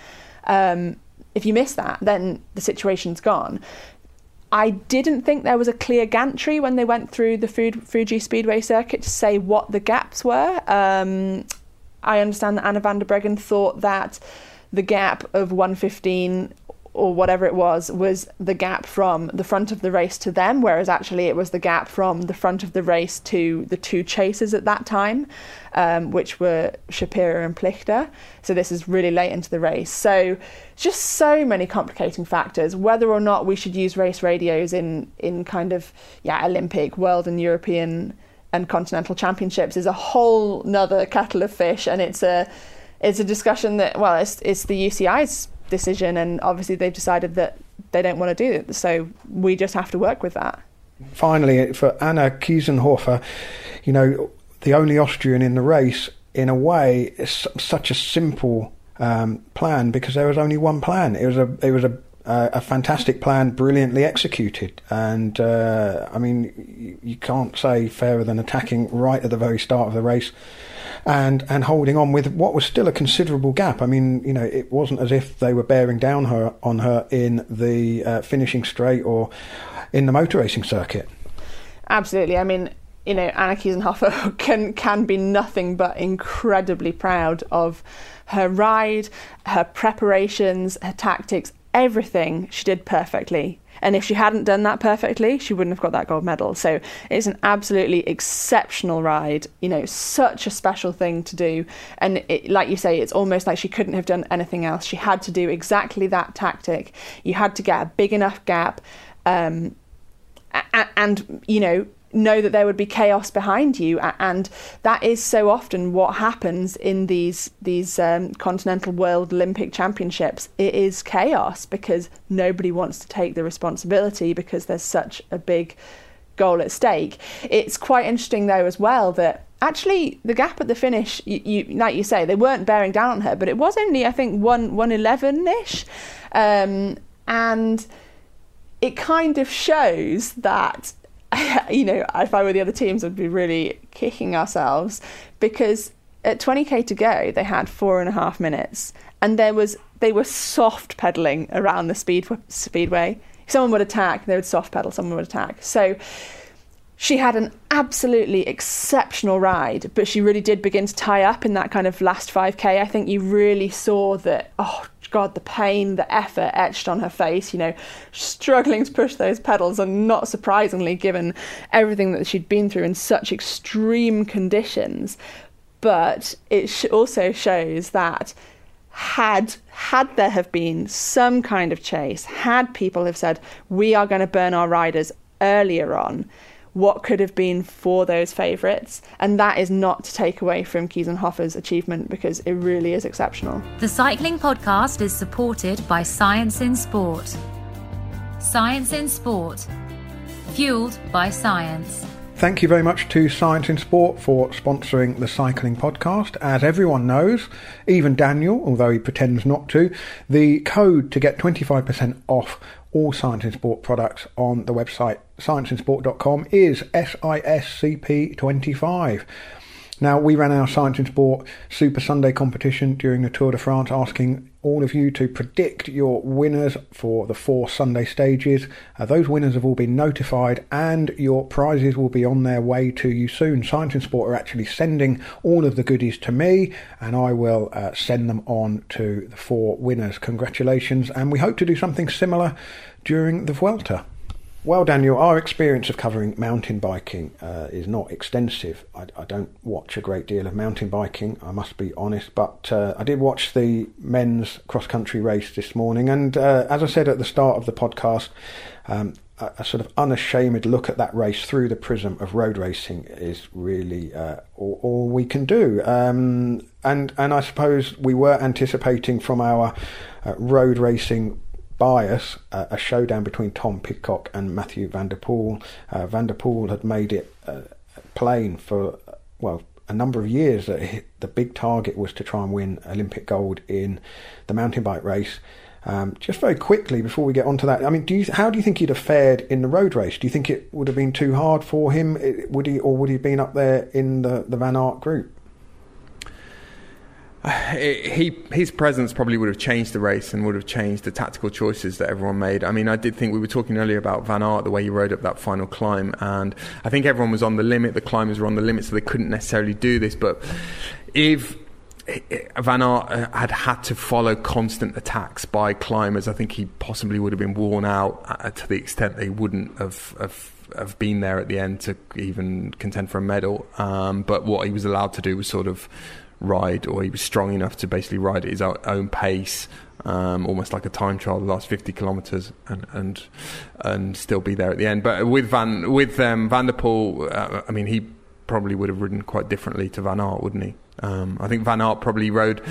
Um, if you miss that, then the situation's gone. I didn't think there was a clear gantry when they went through the Fuji Speedway circuit to say what the gaps were. Um, I understand that Anna van der Breggen thought that the gap of 115 or whatever it was was the gap from the front of the race to them, whereas actually it was the gap from the front of the race to the two chasers at that time, um, which were Shapira and Plichta. So this is really late into the race. So just so many complicating factors. Whether or not we should use race radios in in kind of yeah Olympic, world, and European and continental championships is a whole nother kettle of fish, and it's a it's a discussion that well, it's it's the UCI's decision, and obviously they've decided that they don't want to do it. So we just have to work with that. Finally, for Anna Kiesenhofer, you know, the only Austrian in the race, in a way, is such a simple um, plan because there was only one plan. It was a it was a uh, a fantastic plan, brilliantly executed. And uh, I mean, you, you, can't say fairer than attacking right at the very start of the race and and holding on with what was still a considerable gap. I mean, you know, it wasn't as if they were bearing down her on her in the uh, finishing straight or in the motor racing circuit. Absolutely. I mean, you know, Anna Kiesenhofer <laughs> can can be nothing but incredibly proud of her ride, her preparations, her tactics, everything she did perfectly. And if she hadn't done that perfectly, she wouldn't have got that gold medal. So it's an absolutely exceptional ride, you know, such a special thing to do. And it, like you say, it's almost like she couldn't have done anything else. She had to do exactly that tactic. You had to get a big enough gap. Um, and, and you know know that there would be chaos behind you and that is so often what happens in these these um, continental world olympic championships. It is chaos because nobody wants to take the responsibility because there's such a big goal at stake. It's quite interesting though as well that actually the gap at the finish you, you like you say they weren't bearing down on her but it was only i think 1 111ish um, and it kind of shows that <laughs> you know, if I were the other teams, I'd be really kicking ourselves because at 20k to go, they had four and a half minutes, and there was they were soft pedaling around the speed speedway. Someone would attack, they would soft pedal. Someone would attack. So she had an absolutely exceptional ride, but she really did begin to tie up in that kind of last 5k. I think you really saw that, oh God, the pain, the effort etched on her face, you know, struggling to push those pedals, and not surprisingly, given everything that she'd been through in such extreme conditions. But it also shows that had had there have been some kind of chase, had people have said we are going to burn our riders earlier on, what could have been for those favourites. And that is not to take away from Kiesenhofer's achievement because it really is exceptional. The Cycling Podcast is supported by Science in Sport. Science in Sport, fueled by science. Thank you very much to Science in Sport for sponsoring the Cycling Podcast. As everyone knows, even Daniel, although he pretends not to, the code to get 25% off all Science in Sport products on the website Scienceinsport.com is SISCP25. Now, we ran our Science in Sport Super Sunday competition during the Tour de France, asking all of you to predict your winners for the four Sunday stages. Uh, those winners have all been notified, and your prizes will be on their way to you soon. Science in Sport are actually sending all of the goodies to me, and I will uh, send them on to the four winners. Congratulations, and we hope to do something similar during the Vuelta. Well, Daniel, our experience of covering mountain biking uh, is not extensive. I, I, don't watch a great deal of mountain biking, I must be honest, but uh, I did watch the men's cross country race this morning. And uh, as I said at the start of the podcast, um, a, a, sort of unashamed look at that race through the prism of road racing is really uh, all, all, we can do. Um, and, and I suppose we were anticipating from our uh, road racing bias, uh, a showdown between Tom Pidcock and Mathieu van der Uh, van der Poel had made it uh, plain for, well, a number of years that the big target was to try and win Olympic gold in the mountain bike race. Um, just very quickly before we get onto that, I mean, do you, how do you think he'd have fared in the road race? Do you think it would have been too hard for him? Would he, or would he have been up there in the, the Van Aert group? He his presence probably would have changed the race and would have changed the tactical choices that everyone made. I mean, I did think we were talking earlier about Van Aert, the way he rode up that final climb, and I think everyone was on the limit. The climbers were on the limit, so they couldn't necessarily do this. But if Van Aert uh, had had to follow constant attacks by climbers, I think he possibly would have been worn out uh, to the extent they wouldn't have, have have been there at the end to even contend for a medal. Um, but what he was allowed to do was sort of ride, or he was strong enough to basically ride at his own pace, um, almost like a time trial, the last 50 kilometres, and, and and still be there at the end. But with Van with um, Van der Poel, uh, I mean, he probably would have ridden quite differently to Van Aert, wouldn't he? Um, I think Van Aert probably rode.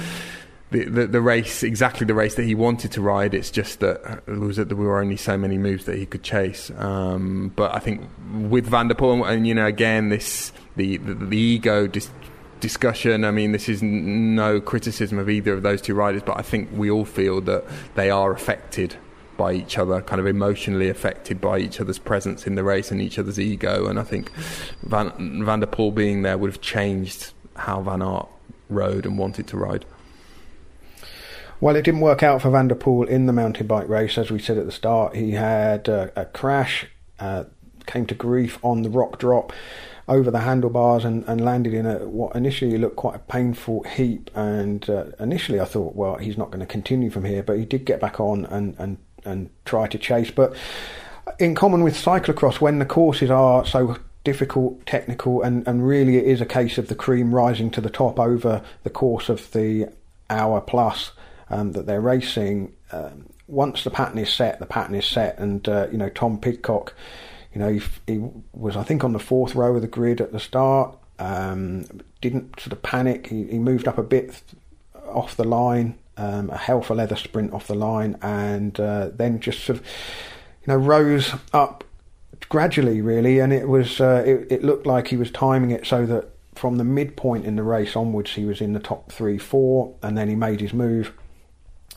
The, the, the, race exactly the race that he wanted to ride. It's just that it was that there were only so many moves that he could chase. Um, but I think with Van der Poel, and you know, again, this the the, the ego just discussion. I mean, this is no criticism of either of those two riders, but I think we all feel that they are affected by each other, kind of emotionally affected by each other's presence in the race and each other's ego. And I think Van, Van der Poel being there would have changed how Van Aert rode and wanted to ride. Well, it didn't work out for Van der Poel in the mountain bike race, as we said at the start. He had a, a crash, uh, came to grief on the rock drop over the handlebars and, and landed in a what initially looked quite a painful heap. And uh, initially, I thought, well, he's not going to continue from here, but he did get back on and and and try to chase. But in common with cyclocross, when the courses are so difficult, technical, and, and really it is a case of the cream rising to the top over the course of the hour plus um, that they're racing. Um, once the pattern is set, the pattern is set, and uh, you know Tom Pidcock you know, he, he was, I think, on the fourth row of the grid at the start. Um, didn't sort of panic. He, he, moved up a bit off the line, um, a hell for leather sprint off the line, and uh, then just sort of, you know, rose up gradually, really. And it was, uh, it, it looked like he was timing it so that from the midpoint in the race onwards, he was in the top three, four, and then he made his move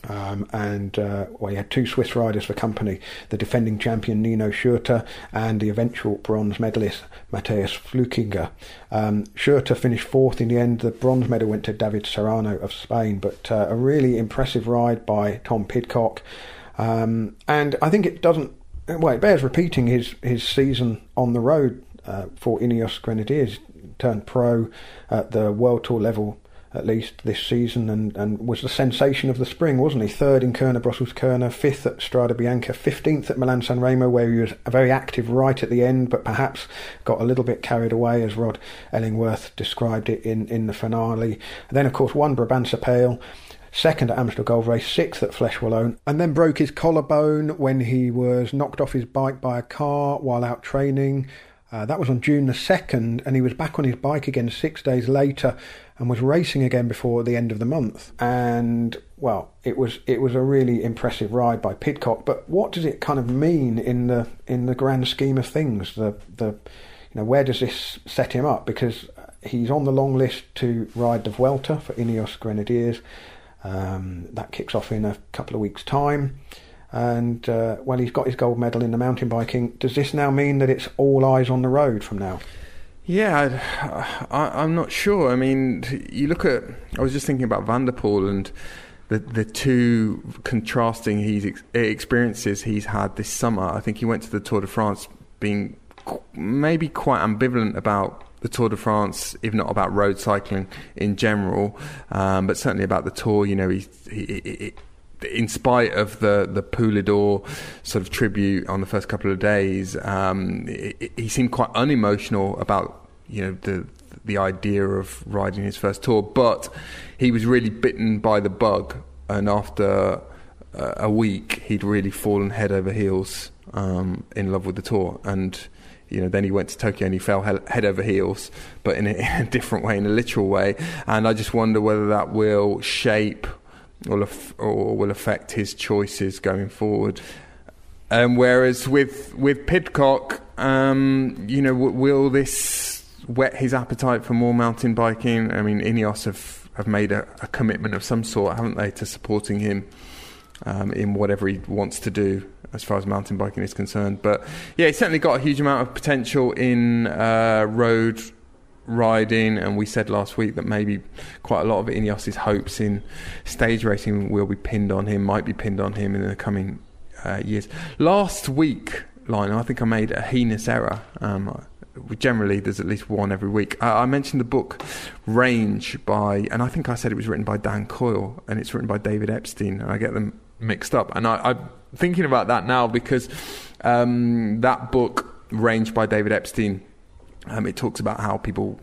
Um, and uh, well, he had two Swiss riders for company: the defending champion Nino Schurter and the eventual bronze medalist Mathias Flückiger. Um, Schurter finished fourth in the end. The bronze medal went to David Serrano of Spain, but uh, a really impressive ride by Tom Pidcock. Um, and I think it doesn't. Well, it bears repeating his his season on the road uh, for Ineos Grenadiers. Turned pro at the World Tour level at least this season and, and was the sensation of the spring, wasn't he? Third in Kuurne Brussels Kuurne, fifth at Strade Bianche, 15th at Milan San Remo, where he was very active right at the end, but perhaps got a little bit carried away, as Rod Ellingworth described it in, in the finale. And then, of course, won Brabantse Pijl second at Amstel Gold Race, sixth at Flèche Wallonne, and then broke his collarbone when he was knocked off his bike by a car while out training. Uh, that was on June the 2nd, and he was back on his bike again six days later and was racing again before the end of the month. And well, it was it was a really impressive ride by Pidcock. But what does it kind of mean in the in the grand scheme of things? The the you know where does this set him up? Because he's on the long list to ride the Vuelta for Ineos Grenadiers. Um, that kicks off in a couple of weeks' time and uh, well, he's got his gold medal in the mountain biking. Does this now mean that it's all eyes on the road from now? Yeah, I, am not sure. I mean, you look at. I was just thinking about Van der Poel and the the two contrasting he's experiences he's had this summer. I think he went to the Tour de France being maybe quite ambivalent about the Tour de France, if not about road cycling in general, um, but certainly about the Tour. You know, he, he, he in spite of the the Poulidor sort of tribute on the first couple of days, um, he seemed quite unemotional about you know the the idea of riding his first tour, but he was really bitten by the bug, and after a week, he'd really fallen head over heels um, in love with the tour, and you know, then he went to Tokyo and he fell head over heels, but in a, <laughs> in a, different way, in a literal way. And I just wonder whether that will shape or, or will affect his choices going forward. Um, whereas with with Pidcock, um, you know, w- will this whet his appetite for more mountain biking? I mean, Ineos have have made a, a commitment of some sort, haven't they, to supporting him um, in whatever he wants to do as far as mountain biking is concerned. But yeah, he's certainly got a huge amount of potential in uh, road riding, and we said last week that maybe quite a lot of Ineos's hopes in stage racing will be pinned on him, might be pinned on him in the coming uh, years. Last week, Lionel, I think I made a heinous error. Um, generally, there's at least one every week. I, I, mentioned the book Range by, and I think I said it was written by Dan Coyle, and it's written by David Epstein, and I get them mixed up. And I, am thinking about that now because um, that book, Range by David Epstein, um, it talks about how people,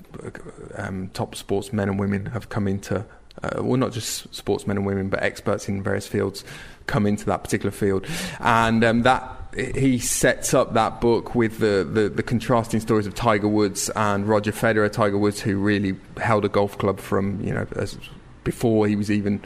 um, top sportsmen and women, have come into, uh, well, not just sportsmen and women, but experts in various fields come into that particular field. And um, that he sets up that book with the, the, the, contrasting stories of Tiger Woods and Roger Federer. Tiger Woods, who really held a golf club from, you know, as before he was even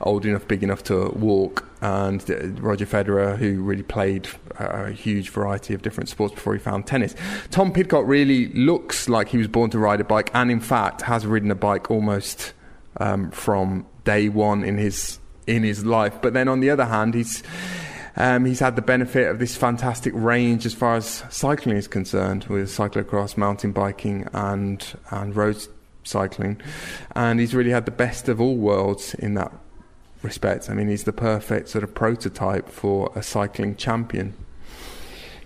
old enough, big enough to walk, and Roger Federer, who really played a huge variety of different sports before he found tennis. Tom Pidcock really looks like he was born to ride a bike, and in fact has ridden a bike almost um, from day one in his in his life. But then on the other hand, he's um, he's had the benefit of this fantastic range as far as cycling is concerned, with cyclocross, mountain biking, and and road cycling, and he's really had the best of all worlds in that respect. I mean, he's the perfect sort of prototype for a cycling champion.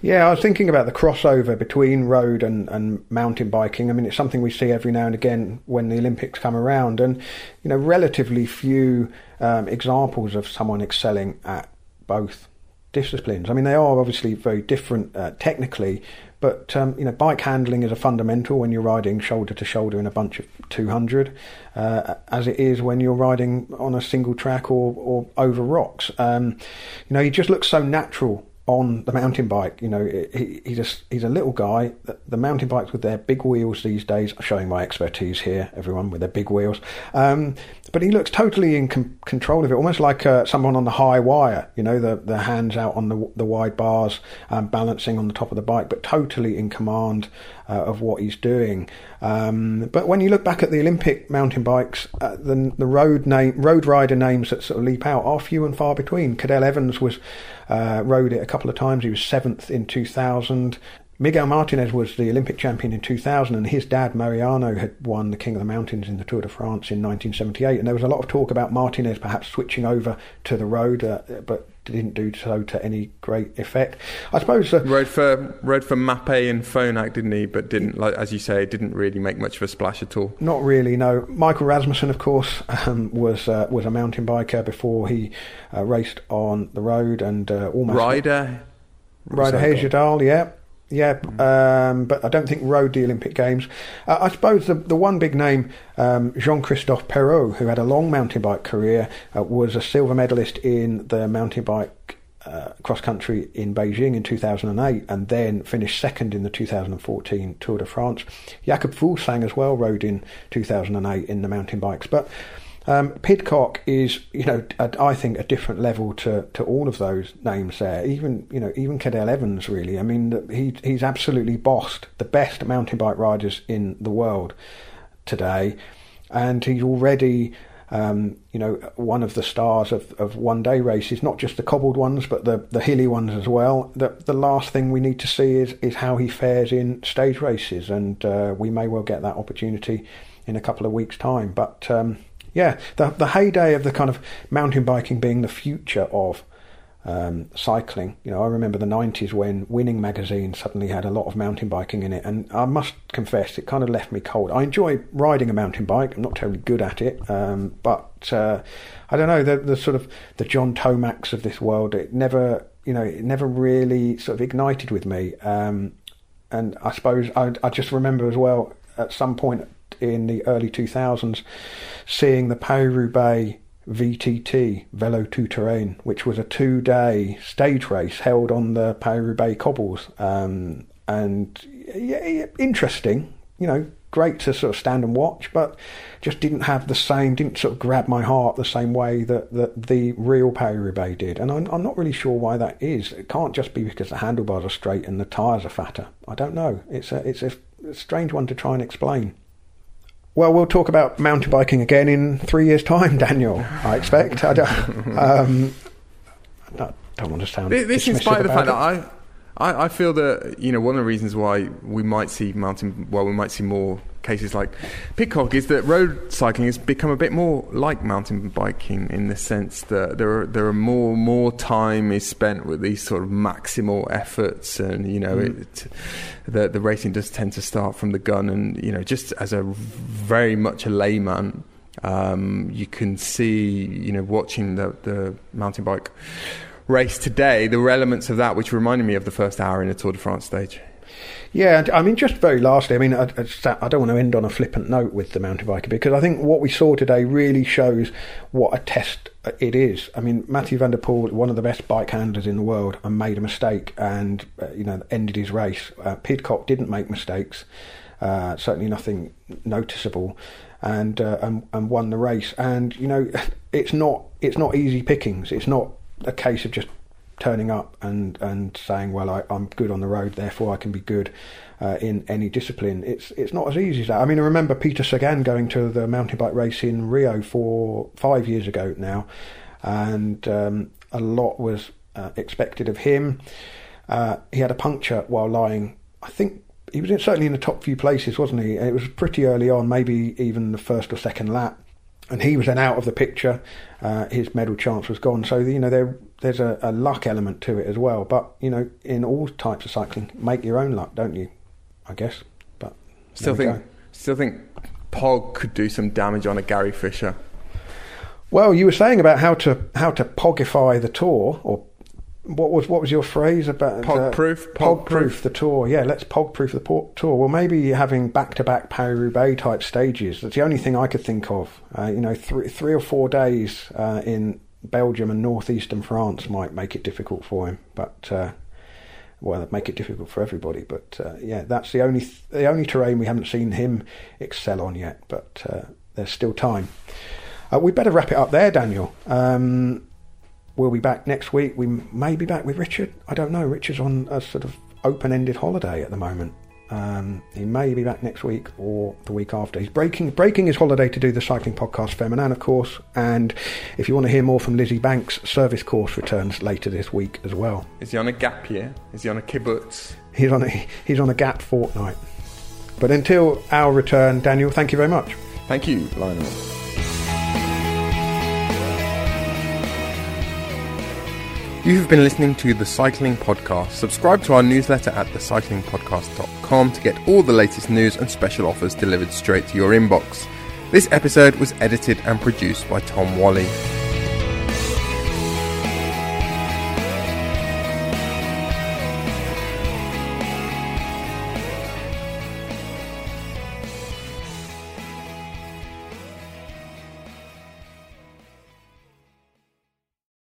Yeah, I was thinking about the crossover between road and, and mountain biking. I mean, it's something we see every now and again when the Olympics come around, and you know, relatively few um, examples of someone excelling at both disciplines. I mean, they are obviously very different uh, technically, but um, you know, bike handling is a fundamental when you're riding shoulder to shoulder in a bunch of 200, uh, as it is when you're riding on a single track or, or over rocks. Um, you know, he just looks so natural on the mountain bike. You know, he, he's a, he's a little guy. The mountain bikes with their big wheels these days, showing my expertise here, everyone with their big wheels. Um, but he looks totally in com- control of it, almost like uh, someone on the high wire. You know, the the hands out on the the wide bars, um, balancing on the top of the bike, but totally in command uh, of what he's doing. Um, but when you look back at the Olympic mountain bikes, uh, the the road name road rider names that sort of leap out are few and far between. Cadel Evans was uh, rode it a couple of times. He was seventh in 2000. Miguel Martinez was the Olympic champion in 2000, and his dad Mariano had won the King of the Mountains in the Tour de France in 1978. And there was a lot of talk about Martinez perhaps switching over to the road, uh, but didn't do so to any great effect. I suppose uh, rode for rode for Mapei and Phonak, didn't he? But didn't, like as you say, didn't really make much of a splash at all. Not really. No. Michael Rasmussen, of course, um, was uh, was a mountain biker before he uh, raced on the road and uh, almost Ryder. Ryder Hesjedal, yeah. Yeah, um, but I don't think rode the Olympic Games. Uh, I suppose the, the one big name, um, Jean Christophe Péraud, who had a long mountain bike career, uh, was a silver medalist in the mountain bike uh, cross country in Beijing in 2008 and then finished second in the 2014 Tour de France. Jakob Fuglsang as well rode in 2008 in the mountain bikes. But um, Pidcock is, you know, a, I think a different level to, to all of those names there. Even, you know, even Cadel Evans really. I mean, he he's absolutely bossed the best mountain bike riders in the world today, and he's already. Um, you know, one of the stars of, of one day races, not just the cobbled ones, but the, the hilly ones as well. The, the last thing we need to see is, is how he fares in stage races, and uh, we may well get that opportunity in a couple of weeks' time. But um, yeah, the the heyday of the kind of mountain biking being the future of um, cycling. You know, I remember the '90s when Winning magazine suddenly had a lot of mountain biking in it, and I must confess, it kind of left me cold. I enjoy riding a mountain bike. I'm not terribly good at it, um, but uh, I don't know the, the sort of the John Tomacs of this world. It never, you know, it never really sort of ignited with me. Um, and I suppose I, I just remember as well at some point in the early 2000s seeing the Paris-Roubaix VTT, Velo Tout Terrain, which was a two day stage race held on the Paris-Roubaix cobbles. Um, and yeah, interesting, you know, great to sort of stand and watch, but just didn't have the same, didn't sort of grab my heart the same way that, that the real Paris-Roubaix did. And I'm, I'm not really sure why that is. It can't just be because the handlebars are straight and the tyres are fatter. I don't know. It's a, it's a strange one to try and explain. Well, we'll talk about mountain biking again in three years' time, <laughs> Daniel. I expect. I don't, um, I don't want to sound. This, in spite of the fact it. that I, I, I feel that you know one of the reasons why we might see mountain, well, we might see more cases like Pidcock is that road cycling has become a bit more like mountain biking in the sense that there are there are more more time is spent with these sort of maximal efforts, and you know mm. it, the the racing does tend to start from the gun, and you know just as a very much a layman. Um, you can see, you know, watching the, the mountain bike race today, the elements of that which reminded me of the first hour in a Tour de France stage. Yeah, I mean, just very lastly, I mean, I, I, don't want to end on a flippant note with the mountain biker because I think what we saw today really shows what a test it is. I mean, Mathieu van der Poel, one of the best bike handlers in the world, and made a mistake and, uh, you know, ended his race. Uh, Pidcock didn't make mistakes, uh, certainly nothing noticeable, and, uh, and and won the race. And you know, <laughs> it's not it's not easy pickings. It's not a case of just turning up and, and saying, well, I, am good on the road, therefore I can be good uh, in any discipline. It's it's not as easy as that. I mean, I remember Peter Sagan going to the mountain bike race in Rio for five years ago now, and um, a lot was uh, expected of him. Uh, he had a puncture while lying. I think he was in, certainly in the top few places, wasn't he? It was pretty early on, maybe even the first or second lap and he was then out of the picture. Uh, his medal chance was gone. So you know there there's a, a, luck element to it as well. But you know, in all types of cycling, make your own luck, don't you? I guess. But still think go. still think Pog could do some damage on a Gary Fisher. Well, you were saying about how to how to pogify the tour or what was what was your phrase about pog uh, proof? Pog, pog proof the tour. Yeah, let's pog proof the port tour. Well, maybe having back to back Paris Roubaix type stages. That's the only thing I could think of. Uh, you know, three three or four days uh, in Belgium and northeastern France might make it difficult for him, but uh, well, make it difficult for everybody. But uh, yeah, that's the only the only terrain we haven't seen him excel on yet. But uh, there's still time. Uh, we better wrap it up there, Daniel. Um, we'll be back next week. We may be back with Richard. I don't know. Richard's on a sort of open-ended holiday at the moment. Um, he may be back next week or the week after. He's breaking breaking his holiday to do the cycling podcast Féminin, of course. And if you want to hear more from Lizzy Banks, service course returns later this week as well. Is he on a gap year? Is he on a kibbutz? He's on a he's on a gap fortnight. But until our return, Daniel, thank you very much. Thank you, Lionel. You have been listening to the Cycling Podcast. Subscribe to our newsletter at thecyclingpodcast.com to get all the latest news and special offers delivered straight to your inbox. This episode was edited and produced by Tom Whalley.